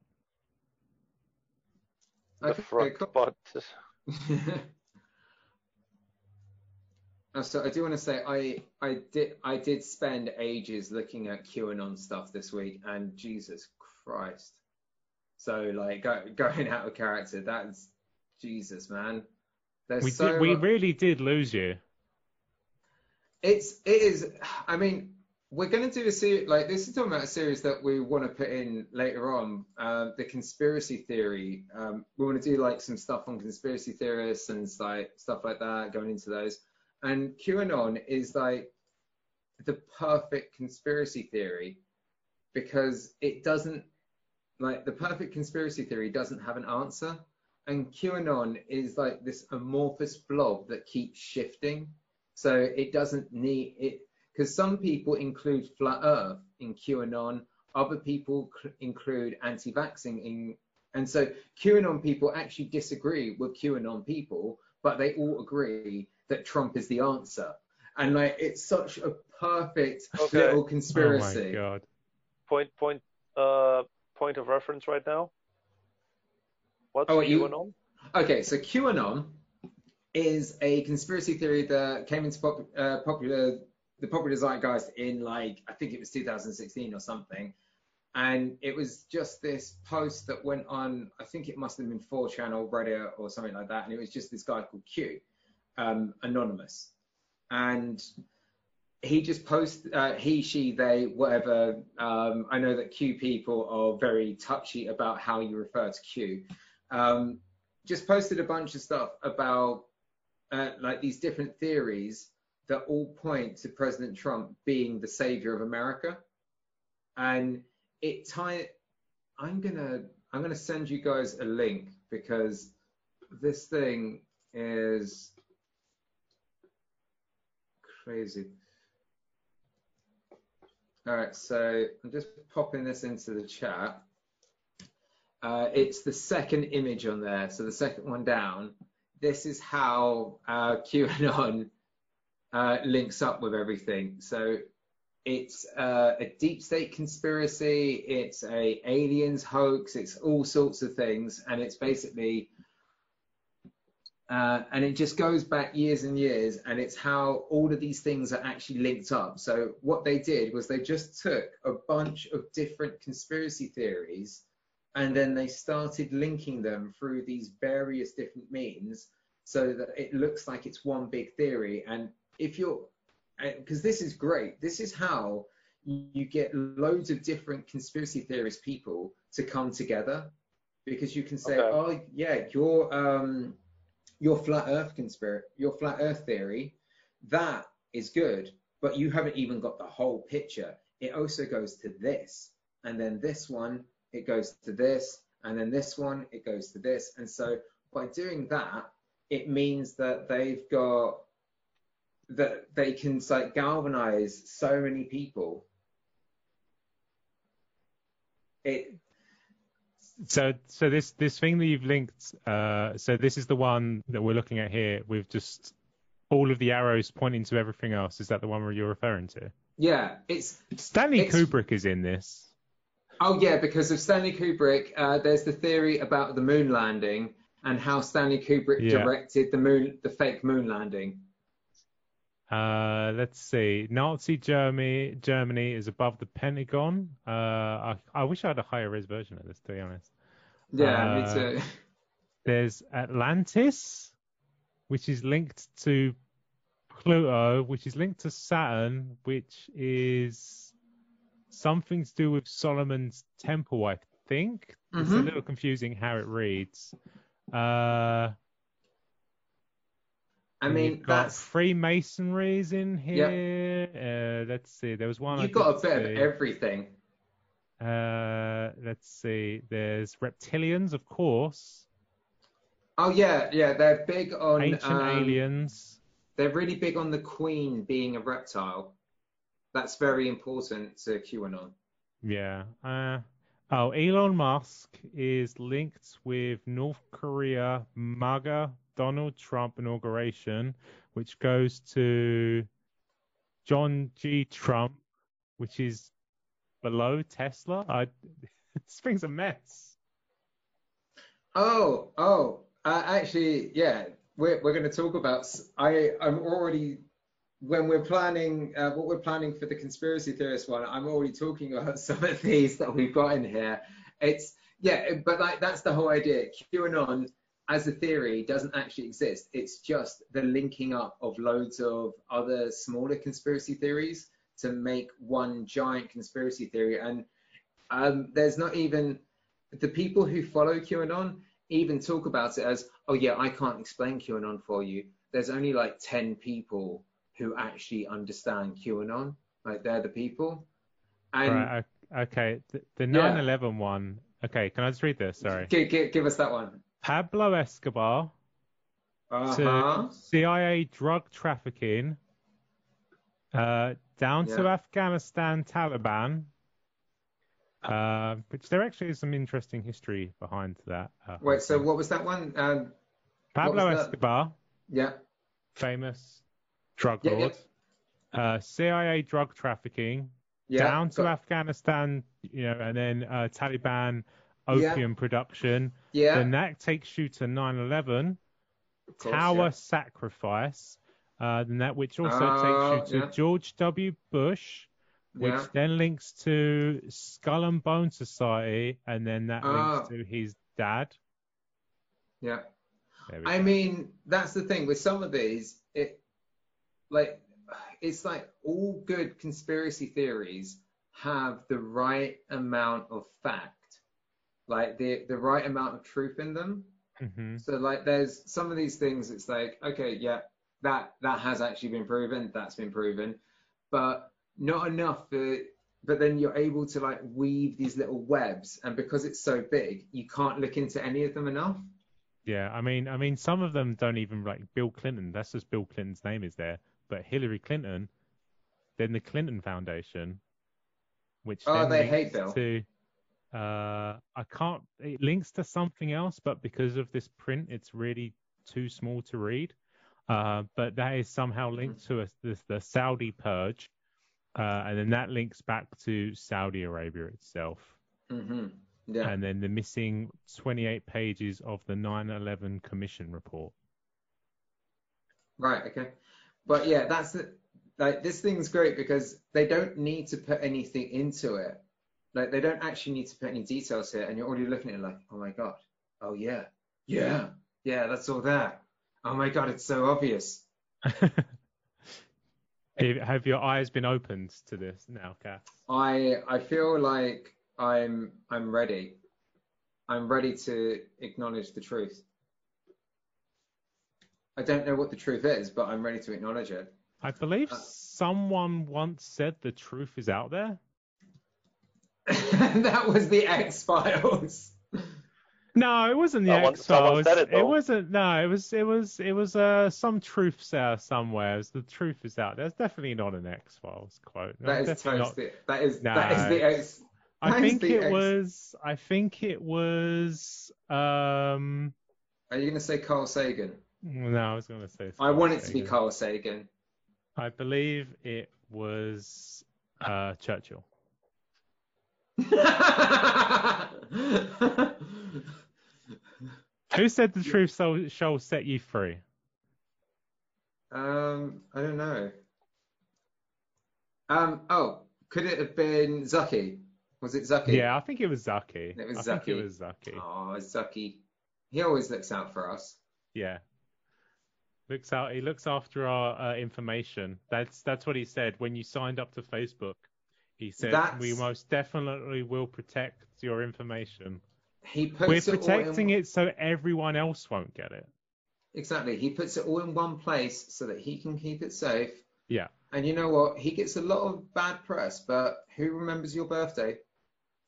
The okay, front cool. butt. Uh, <laughs> so I do want to say I I did I did spend ages looking at QAnon stuff this week, and Jesus Christ. So like go, <laughs> going out of character, that's Jesus, man. There's We so did, we mu- really did lose you. it's it is i mean we're going to do a series like this is talking about a series that we want to put in later on uh, the conspiracy theory um, we want to do like some stuff on conspiracy theorists and like stuff like that going into those and qanon is like the perfect conspiracy theory because it doesn't like the perfect conspiracy theory doesn't have an answer and qanon is like this amorphous blob that keeps shifting so it doesn't need it because some people include flat Earth in QAnon, other people cl- include anti-vaxxing in, and so QAnon people actually disagree with QAnon people, but they all agree that Trump is the answer. And like it's such a perfect Okay. little Oh my conspiracy. god. Point point uh point of reference right now. What's Oh, you- going? Okay, so QAnon is a conspiracy theory that came into pop, uh, popular the popular zeitgeist in like I think it was 2016 or something, and it was just this post that went on. I think it must have been 4chan or Reddit or something like that, and it was just this guy called Q, um, anonymous, and he just post uh, he she they whatever. Um, i know that q people are very touchy about how you refer to q. Um, just posted a bunch of stuff about uh, like these different theories that all point to president trump being the savior of america. And it tie i'm gonna i'm gonna send you guys a link because this thing is crazy all right, so I'm just popping this into the chat. Uh, it's the second image on there, so the second one down. This is how uh, QAnon uh, links up with everything. So it's uh, a deep state conspiracy, it's a aliens hoax, it's all sorts of things, and it's basically uh, and it just goes back years and years, and it's how all of these things are actually linked up. So what they did was they just took a bunch of different conspiracy theories, and then they started linking them through these various different means, so that it looks like it's one big theory. And if you're because this is great. This is how you get loads of different conspiracy theorist people to come together because you can say, okay. oh yeah, your um, your flat Earth conspiracy, your flat Earth theory, that is good, but you haven't even got the whole picture. It also goes to this, and then this one it goes to this, and then this one it goes to this, and so by doing that, it means that they've got that they can like galvanize so many people. It so so this this thing that you've linked uh so this is the one that we're looking at here with just all of the arrows pointing to everything else. Is that the one where you're referring to? Yeah it's stanley it's, kubrick is in this. Oh yeah because of stanley kubrick uh, there's the theory about the moon landing and how stanley kubrick yeah. directed the moon the fake moon landing uh, let's see. Nazi Germany Germany is above the Pentagon. Uh, I, I wish I had a higher res version of this, to be honest. Yeah, uh, me too. <laughs> There's Atlantis, which is linked to Pluto, which is linked to Saturn, which is something to do with Solomon's Temple, I think. Mm-hmm. It's a mm-hmm. little confusing how it reads. Uh, I mean, that's Freemasonry's in here. Yep. Uh, let's see. There was one. You've got a bit see. of everything. Uh, let's see. There's reptilians, of course. Oh yeah, yeah. They're big on ancient um, aliens. They're really big on the Queen being a reptile. That's very important to QAnon. Yeah. Uh, oh, Elon Musk is linked with North Korea MAGA Donald Trump inauguration, which goes to John G. Trump, which is below Tesla. I, <laughs> this thing's a mess. Oh, oh, uh, actually, yeah, we're we're going to talk about. I I'm already when we're planning uh, what we're planning for the conspiracy theorist one. I'm already talking about <laughs> some of these that we've got in here. It's yeah, but like that's the whole idea. QAnon as a theory doesn't actually exist. It's just the linking up of loads of other smaller conspiracy theories to make one giant conspiracy theory. And um, there's not even the people who follow QAnon even talk about it as, oh yeah, I can't explain QAnon for you. There's only like 10 people who actually understand QAnon. Like they're the people. And right, okay, the, the 9/11 yeah. one. Okay, can I just read this? Sorry. Give, give, give us that one. Pablo Escobar uh-huh. to CIA drug trafficking, uh, down yeah. to Afghanistan Taliban, uh, which there actually is some interesting history behind that. Uh, Wait, so what was that one? Um, Pablo Escobar. Yeah. Famous drug yeah, lord. Yeah. Uh, CIA drug trafficking. Down to Afghanistan, you know, and then uh, Taliban opium yeah. production. Yeah. Then that takes you to 9/11, Tower yeah. Sacrifice. Uh, then that which also uh, takes you to yeah. George W. Bush, which then links to Skull and Bone Society, and then that links uh, to his dad. Yeah. I go. mean, that's the thing with some of these. It like it's like all good conspiracy theories have the right amount of fact like the the right amount of truth in them. Mm-hmm. So like there's some of these things it's like okay yeah that that has actually been proven that's been proven, but not enough for but then you're able to like weave these little webs and because it's so big you can't look into any of them enough yeah i mean i mean some of them don't even like bill clinton that's just bill clinton's name is there but hillary clinton then the clinton foundation which oh they hate bill to uh, I can't. It links to something else, but because of this print, it's really too small to read. Uh, but that is somehow linked to a, this, the Saudi purge, uh, and then that links back to Saudi Arabia itself. hmm Yeah. And then the missing 28 pages of the 9/11 Commission report. Right. Okay. But yeah, that's the, like this thing's great because they don't need to put anything into it. Like they don't actually need to put any details here, and you're already looking at it like, oh my god, oh yeah, yeah, yeah, that's all there. Oh my god, it's so obvious. <laughs> Have- your eyes been opened to this now, Cass? I I feel like I'm I'm ready. I'm ready to acknowledge the truth. I don't know what the truth is, but I'm ready to acknowledge it. I believe Uh, someone once said the truth is out there. <laughs> that was the X Files. No, it wasn't the Someone- X Files. said it, wasn't. No, it was. It was. It was. Uh, some truth there somewhere. The truth is out. There's definitely not an X Files quote. No, That is definitely not. totally. That is Nah, that is the X. I that is think the it X- was. I think it was. Um. Are you gonna say Carl Sagan? No, I was going to say. I want it to be Sagan. Carl Sagan. I believe it was uh, Churchill. Who said the truth shall, shall set you free? um, I don't know. Um, oh, could it have been Zucky? Was it Zucky? Yeah, I think it was Zucky. It was I think it Zucky. was Zucky. Oh, Zucky. He always looks out for us. Yeah. Looks out. He looks after our uh, information. That's that's what he said when you signed up to Facebook. He said That's- we most definitely will protect your information. He puts We're it protecting in, it so everyone else won't get it. Exactly. He puts it all in one place so that he can keep it safe. Yeah. And you know what? He gets a lot of bad press, but who remembers your birthday?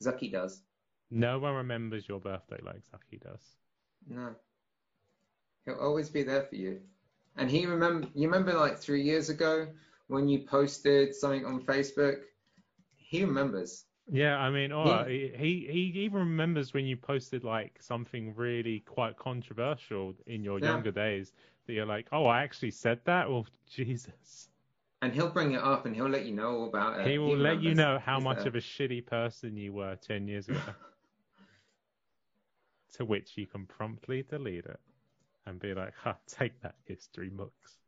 Zucky does. No one remembers your birthday like Zucky does. No. He'll always be there for you. And he remember you remember like three years ago when you posted something on Facebook? He remembers. Yeah, I mean, oh, right. He, he he even remembers when you posted like something really quite controversial in your Yeah. younger days that you're like, oh, I actually said that. Well, <laughs> Jesus. And he'll bring it up and he'll let you know about it. He will let you know how much there. of a shitty person you were ten years ago. <laughs> to which you can promptly delete it and be like, "Ha, take that, history mucks."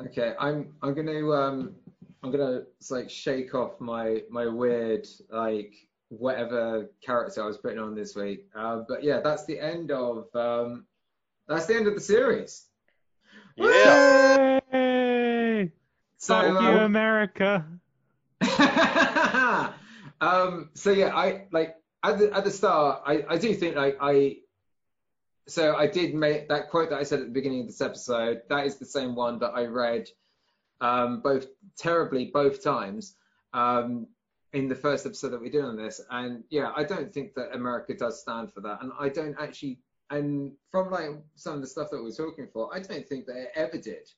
Okay, I'm I'm gonna um I'm gonna like shake off my my weird like whatever character I was putting on this week. Uh, but yeah, that's the end of um that's the end of the series. Yeah. Yay! So Fuck you, um, America. <laughs> um so yeah, I like at the at the start I I do think like I so I did make that quote that I said at the beginning of this episode. That is the same one that I read um, both terribly both times um, in the first episode that we did on this. And yeah, I don't think that America does stand for that. And I don't actually, and from like some of the stuff that we're talking for, I don't think that it ever did.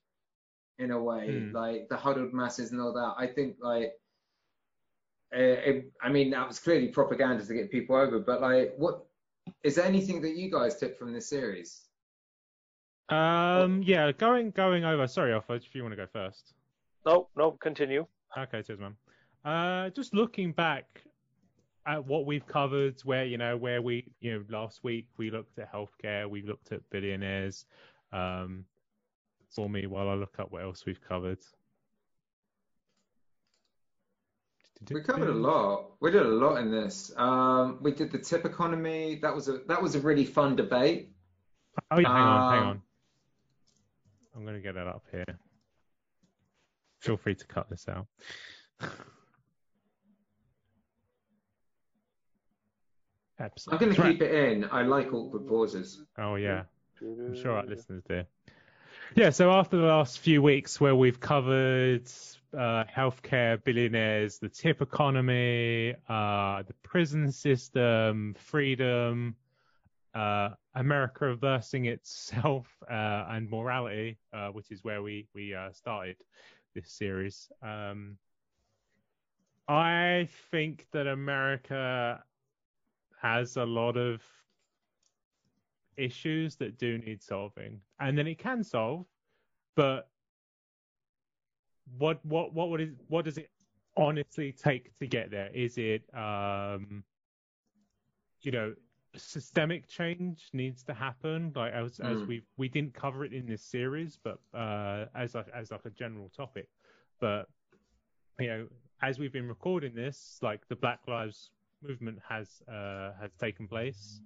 In a way, Hmm. like the huddled masses and all that. I think like. It, I mean, that was clearly propaganda to get people over, but like, what is there anything that you guys took from this series? Um, yeah, going going over. Sorry, Alpha, if you want to go first. No, no, continue. Okay, cheers, man. Uh, just looking back at what we've covered, where you know where we you know last week we looked at healthcare, we looked at billionaires. Um, for me, while I look up what else we've covered. We covered a lot. We did a lot in this. Um, we did the tip economy. That was a that was a really fun debate. Oh yeah, hang on, hang Um, on. I'm gonna get that up here. Feel free to cut this out. <laughs> Episode I'm going to keep it in. I like awkward pauses. Oh yeah. I'm sure our listeners do. Yeah, so after the last few weeks where we've covered uh, healthcare, billionaires, the tip economy, uh, the prison system, freedom, uh, America reversing itself, <laughs> uh, and morality, uh, which is where we we uh, started this series. Um, I think that America has a lot of issues that do need solving, and then it can solve. But what what what would it what does it honestly take to get there? Is it, um, you know, systemic change needs to happen? Like as mm. as we we didn't cover it in this series, but uh, as like as like a general topic, but you know, as we've been recording this, like the Black Lives movement has uh, has taken place,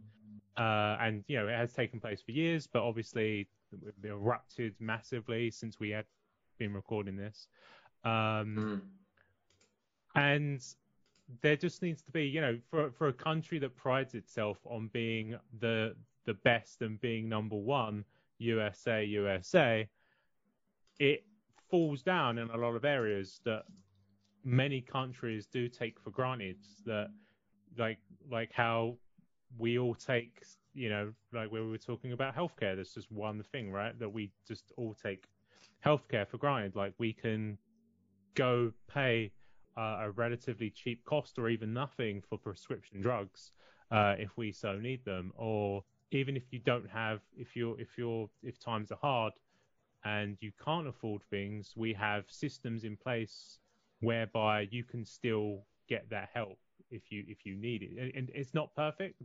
uh, and you know it has taken place for years, but obviously it erupted massively since we had been recording this. Um, mm. And there just needs to be, you know, for for a country that prides itself on being the the best and being number one, USA, USA, it falls down in a lot of areas that many countries do take for granted. That like like how we all take, you know, like where we were talking about healthcare. There's just one thing, right? That we just all take healthcare for granted. Like we can go pay uh, a relatively cheap cost or even nothing for prescription drugs uh, if we so need them, or even if you don't have, if you're if you're if times are hard and you can't afford things, we have systems in place whereby you can still get that help if you if you need it. And it's not perfect.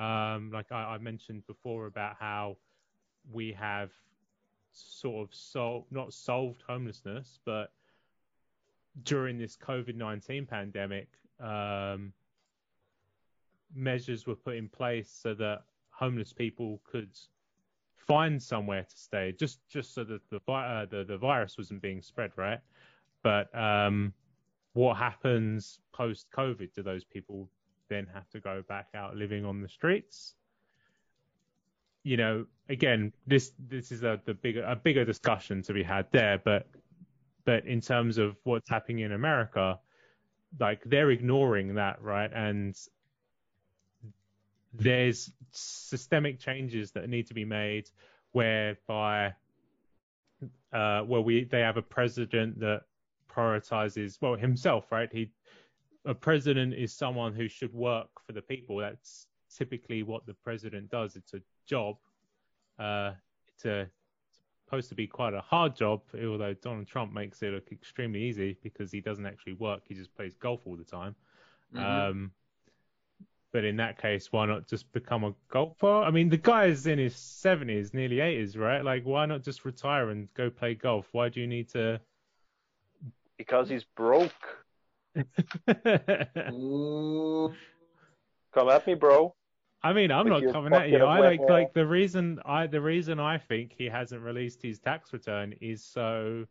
Um, like I, I mentioned before about how we have sort of solved not solved homelessness, but during this COVID 19 pandemic, um, measures were put in place so that homeless people could find somewhere to stay, just just so that the uh, the, the virus wasn't being spread, right? But um, what happens post COVID? Do those people then have to go back out living on the streets? You know, again, this this is a the bigger a bigger discussion to be had there, but but in terms of what's happening in America, like they're ignoring that, right? And there's systemic changes that need to be made whereby uh, where we they have a president that prioritizes well himself, right? He a president is someone who should work for the people. That's typically what the president does. It's a job. Uh, it's a supposed to be quite a hard job, although Donald Trump makes it look extremely easy because he doesn't actually work. He just plays golf all the time. Mm-hmm. Um, but in that case, why not just become a golfer? I mean, the guy is in his 70s, nearly 80s, right? Like, why not just retire and go play golf? Why do you need to? Because he's broke. <laughs> Come at me, bro. I mean, I'm not coming at you. I like like the reason I the reason I think he hasn't released his tax return is so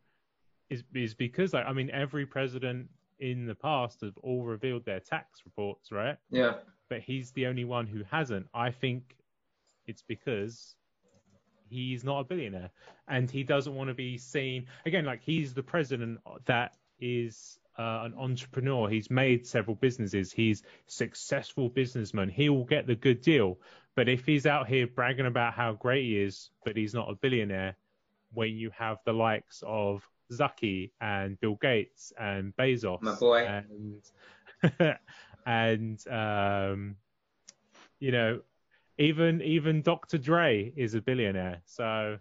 is is because like I mean every president in the past have all revealed their tax reports, right? Yeah. But he's the only one who hasn't. I think it's because he's not a billionaire and he doesn't want to be seen again like he's the president that is uh, an entrepreneur. He's made several businesses. He's successful businessman. He will get the good deal. But if he's out here bragging about how great he is, but he's not a billionaire, when you have the likes of Zucky and Bill Gates and Bezos, my boy, and <laughs> and um, you know, even even Dr. Dre is a billionaire. So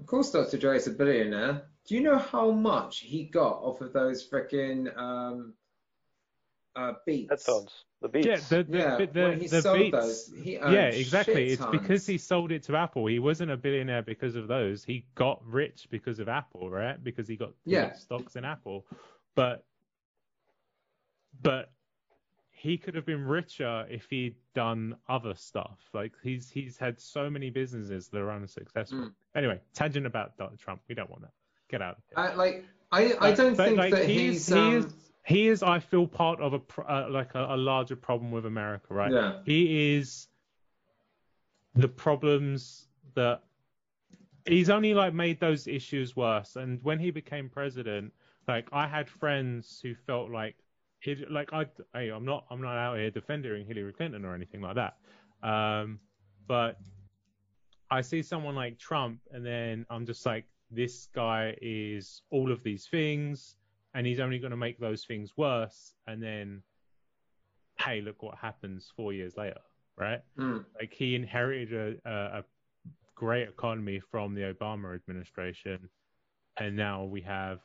of course, Dr. Dre is a billionaire. Do you know how much he got off of those freaking um, uh, beats? Headphones. The beats. Yeah, the, the, yeah, the, when he the sold beats. those, he yeah, exactly. It's tons. because he sold it to Apple. He wasn't a billionaire because of those. He got rich because of Apple, right? Because he got, yeah. stocks in Apple. But but he could have been richer if he'd done other stuff. Like he's he's had so many businesses that are unsuccessful. Mm. Anyway, tangent about Donald Trump. We don't want that. Get out. Uh, like I, I don't but, think like, that he he's. is, um, he is he is I feel part of a uh, like a, a larger problem with America, right? Yeah. He is the problems that he's only like made those issues worse. And when he became president, like I had friends who felt like he like I hey, I'm not I'm not out here defending Hillary Clinton or anything like that. Um, but I see someone like Trump, and then I'm just like, this guy is all of these things, and he's only going to make those things worse. And then, hey, look what happens four years later, right? Mm. Like he inherited a, a, a great economy from the Obama administration, and now we have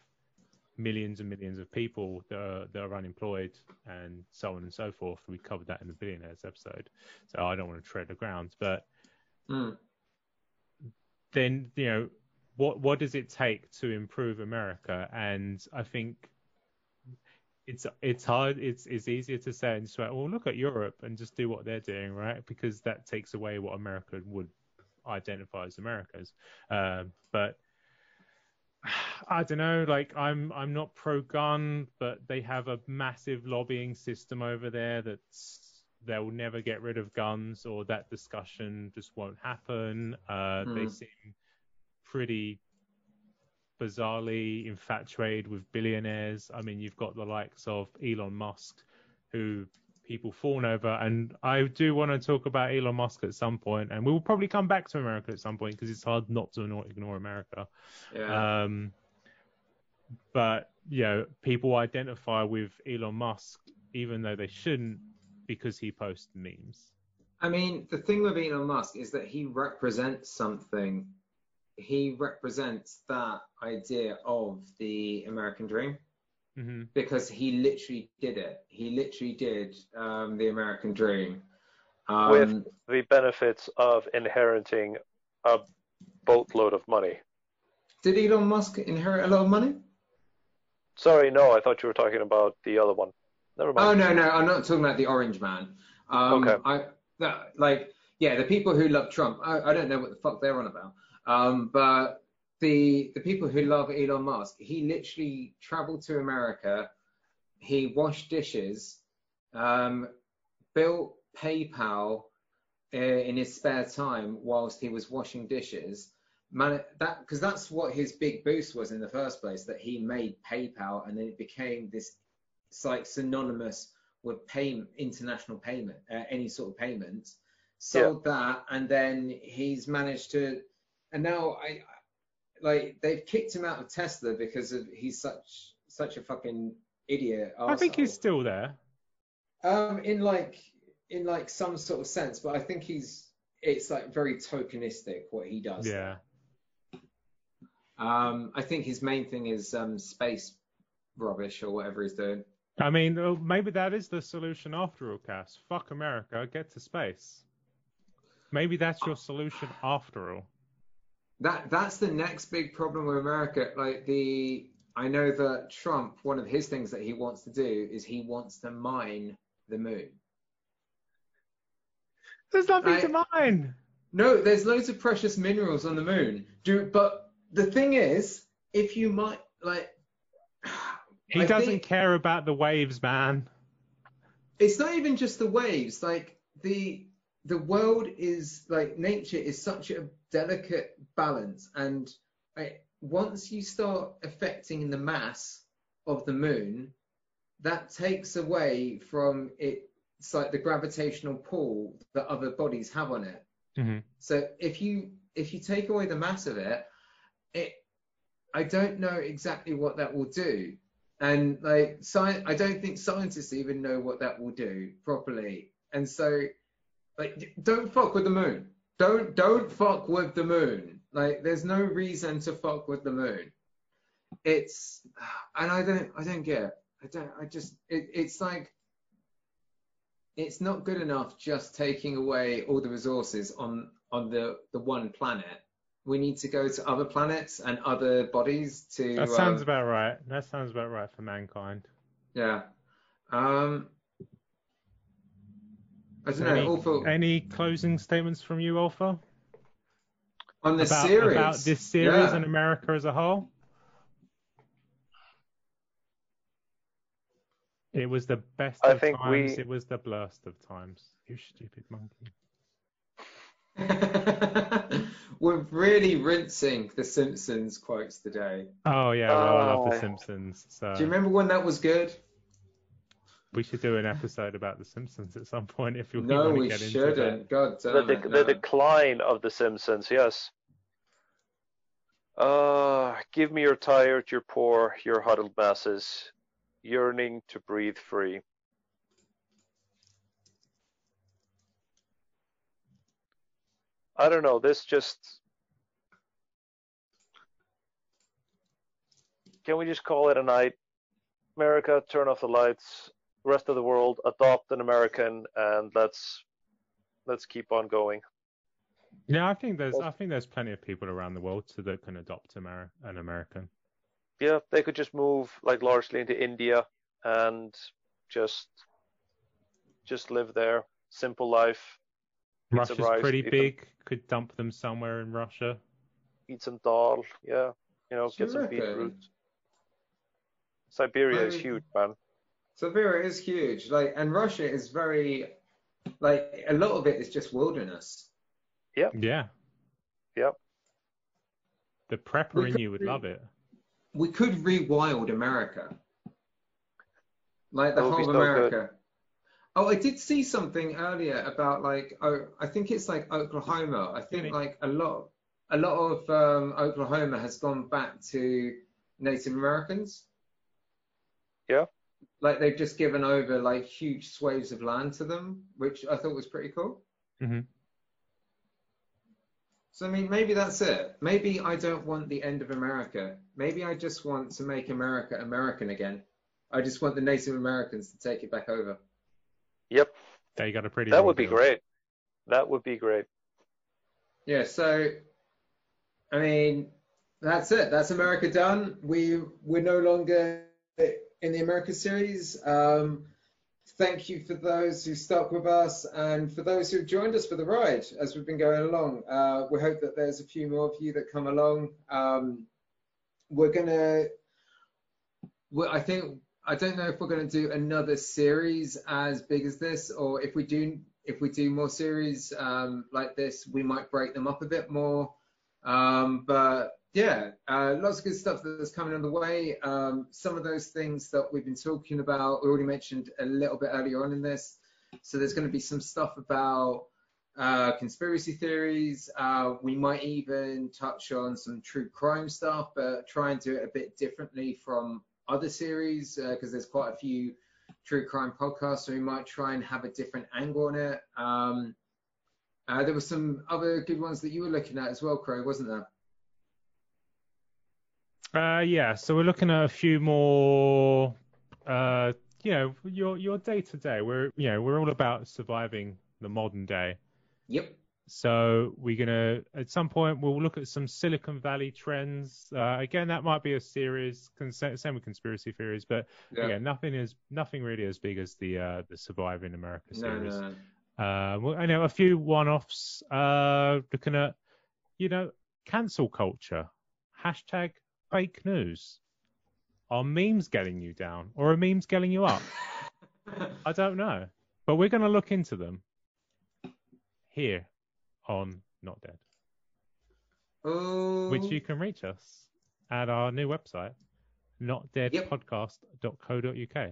millions and millions of people that are, that are unemployed and so on and so forth. We covered that in the billionaires episode, so I don't want to tread the ground. But Mm. then you know what what does it take to improve America? And I think it's it's hard. It's it's easier to say and just like, well, look at Europe and just do what they're doing, right? Because that takes away what America would identify as America's. Um, but <sighs> I don't know. Like I'm I'm not pro gun, but they have a massive lobbying system over there that's they'll never get rid of guns or that discussion just won't happen. Uh, They Hmm. seem pretty bizarrely infatuated with billionaires. I mean, you've got the likes of Elon Musk, who people fawn over, and I do want to talk about Elon Musk at some point, and we will probably come back to America at some point because it's hard not to ignore, ignore America. Yeah. Um, but you know, people identify with Elon Musk even though they shouldn't because he posts memes. I mean, the thing with Elon Musk is that he represents something. He represents that idea of the American dream hmm because he literally did it. He literally did um, the American dream. Um, With- The benefits of inheriting a boatload of money. Did Elon Musk inherit a lot of money? Sorry, no, I thought you were talking about the other one. Never mind. Oh no, no, I'm not talking about the Orange Man. Um, Okay. I that, like yeah, the people who love Trump. I, I don't know what the fuck they're on about. Um, but the the people who love Elon Musk, he literally traveled to America. He washed dishes, um, built PayPal uh, in his spare time whilst he was washing dishes. Man, that because that's what his big boost was in the first place. That he made PayPal, and then it became this it's like synonymous with pay international payment, uh, any sort of payments. Sold that, and then he's managed to, and now I, I- like they've kicked him out of Tesla because of he's such such a fucking idiot. I think he's still there. um in like in like some sort of sense, but I think he's it's like very tokenistic what he does. Yeah. Um, I think his main thing is um space rubbish or whatever he's doing. I mean, maybe that is the solution after all, Cass. Fuck America, get to space. Maybe that's your solution after all. That that's the next big problem with America. Like the I know that Trump, one of his things that he wants to do is he wants to mine the moon. There's nothing to mine. No, there's loads of precious minerals on the moon. Do but the thing is, if you might like He I doesn't think- care about the waves, man. it's not even just the waves like the the world is like nature is such a delicate balance and I, once you start affecting the mass of the moon that takes away from it it's like the gravitational pull that other bodies have on it hmm so if you if you take away the mass of it, it I don't know exactly what that will do. And like sci- I don't think scientists even know what that will do properly. And so like don't fuck with the moon. Don't don't fuck with the moon. Like there's no reason to fuck with the moon. It's and I don't I don't get it. I don't I just it, it's like it's not good enough just taking away all the resources on on the the one planet. We need to go to other planets and other bodies to. That sounds um, about right. That sounds about right for mankind. yeah. Um. I don't know. Any, Awful any closing statements from you, Alpha? on the about, series. about this series Yeah. and America as a whole? It was the best I of think times. we- It was the blurst of times. You stupid monkey. <laughs> We're really rinsing the Simpsons quotes today. Oh yeah, well, I love The Oh. Simpsons. So Do you remember when that was good? We should do an episode about The Simpsons at some point if you No, want to we get into shouldn't. God The, damn de- it. the decline of The Simpsons, yes. Uh, give me your tired, your poor, your huddled masses, yearning to breathe free. I don't know, this just can we just call it a night? America, turn off the lights. Rest of the world, adopt an American, and let's let's keep on going. Yeah, I think there's I think there's plenty of people around the world so that can adopt Ameri- an American. Yeah, they could just move like largely into India and just just live there. Simple life. Russia's rice, pretty eat some- big. Could dump them somewhere in Russia. eat some dal. Yeah, you know, Do you get some reckon? beetroot. Siberia is huge, man. Siberia is huge. Like, and Russia is very, like, a lot of it is just wilderness. Yeah. Yep. The prepper in you would re- love it. We could rewild America, like the That would be whole so good. America. Oh, I did see something earlier about like, oh, I think it's like Oklahoma. I think Really? like a lot, a lot of um, Oklahoma has gone back to Native Americans. Yeah. Like they've just given over like huge swathes of land to them, which I thought was pretty cool. hmm So I mean, maybe that's it. Maybe I don't want the end of America. Maybe I just want to make America American again. I just want the Native Americans to take it back over. Yep, They got a pretty. that raw would be deal. great. That would be great. Yeah. So, I mean, that's it. That's America done. We we're no longer in the America series. Um, thank you for those who stuck with us and for those who joined us for the ride as we've been going along. Uh, we hope that there's a few more of you that come along. Um, we're gonna. I think I don't know if we're to do another series as big as this, or if we do if we do more series um, like this, we might break them up a bit more. Um, but yeah, uh, lots of good stuff that's coming on the way. Um, some of those things that we've been talking about, we already mentioned a little bit earlier on in this. So there's going to be some stuff about uh, conspiracy theories. Uh, we might even touch on some true crime stuff, but try and do it a bit differently from other series because there's quite a few true crime podcasts, so we might try and have a different angle on it. Um, uh, there were some other good ones that you were looking at as well, Crow, wasn't there? Uh, yeah, so we're looking at a few more. Uh, you know, your your day to day. We're you know we're all about surviving the modern day. Yep. So we're gonna at some point we'll look at some Silicon Valley trends. Uh, again, that might be a series, cons- same with conspiracy theories, but Yeah. again, nothing is nothing really as big as the uh, the Surviving America No, series. no. Uh, well, I know a few one-offs. Uh, looking at, you know, cancel culture. Hashtag fake news. Are memes getting you down, or are memes getting you up? <laughs> I don't know, but we're going to look into them here on Not Dead, oh. which you can reach us at our new website, notdeadpodcast.co.uk.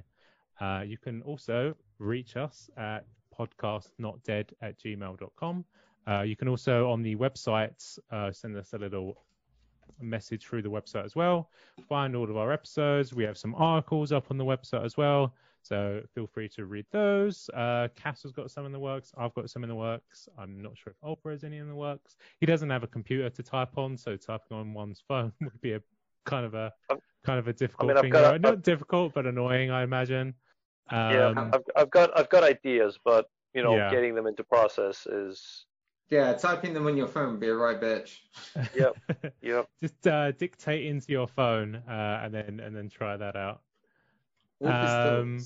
Uh, you can also reach us at podcastnotdead at gmail.com. Uh, you can also on the website uh, send us a little message through the website as well. Find all of our episodes. We have some articles up on the website as well. So feel free to read those. Uh, Cass has got some in the works. I've got some in the works. I'm not sure if Oprah has any in the works. He doesn't have a computer to type on, so typing on one's <laughs> phone would be a kind of a kind of a difficult I've thing. got- Not difficult, but annoying, I imagine. Um, yeah, I've, I've got I've got ideas, but you know, Yeah. getting them into process is Yeah, typing them on your phone would be a right bitch. <laughs> Yep. yep. Just uh, dictate into your phone uh, and then and then try that out. Um.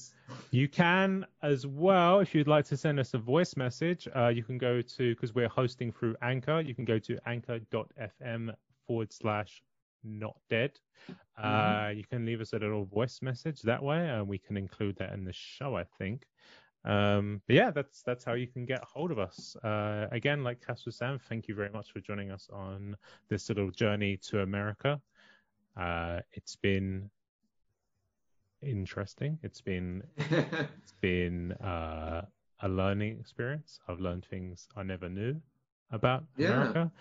You can as well, if you'd like to send us a voice message, uh, you can go to, because we're hosting through Anchor, you can go to anchor.fm forward slash not dead. Uh, you can leave us a little voice message that way, and we can include that in the show, I think. Um, but yeah, that's that's how you can get hold of us. Uh, again, like Cass was saying, thank you very much for joining us on this little journey to America. Uh, it's been interesting. It's been <laughs> it's been uh, a learning experience. I've learned things I never knew about Yeah. America.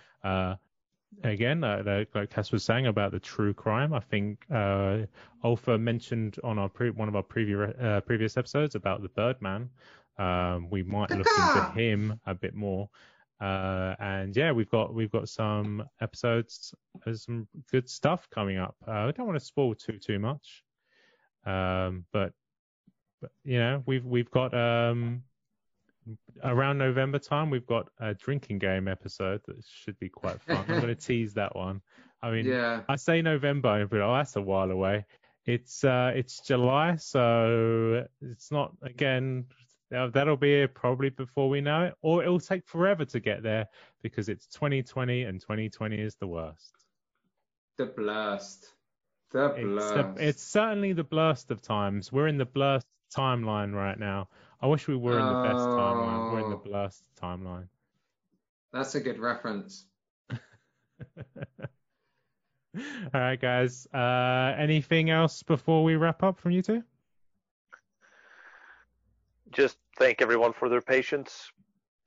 Uh, again, uh, like, Cass was saying about the true crime, I think uh, Olfa mentioned on our pre- one of our previous uh, previous episodes about the Birdman. Um, we might look into him a bit more. Uh, and yeah, we've got we've got some episodes some good stuff coming up. Uh, I don't want to spoil too too much, um, but, but you know we've we've got um, around November time we've got a drinking game episode that should be quite fun. I'm going <laughs> to tease that one. I mean, Yeah. I say November, but oh, that's a while away. It's uh, it's July, so it's not again. That'll be here probably before we know it, or it'll take forever to get there because it's 2020 and 2020 is the worst. The blast. The It's, blast. the, it's certainly the blurst of times. We're in the blast timeline right now. I wish we were in the best timeline. We're in the Oh. blurst timeline. That's a good reference. <laughs> All right, guys. Uh, anything else before we wrap up from you two? Just thank everyone for their patience.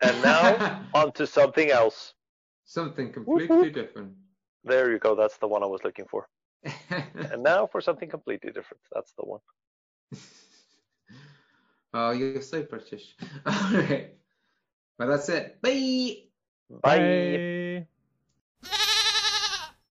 And now <laughs> on to something else. Something completely different. There you go. That's the one I was looking for. <laughs> And now for something completely different. That's the one. Oh, you're so British. <laughs> All right. Well, that's it. Bye. Bye. Bye.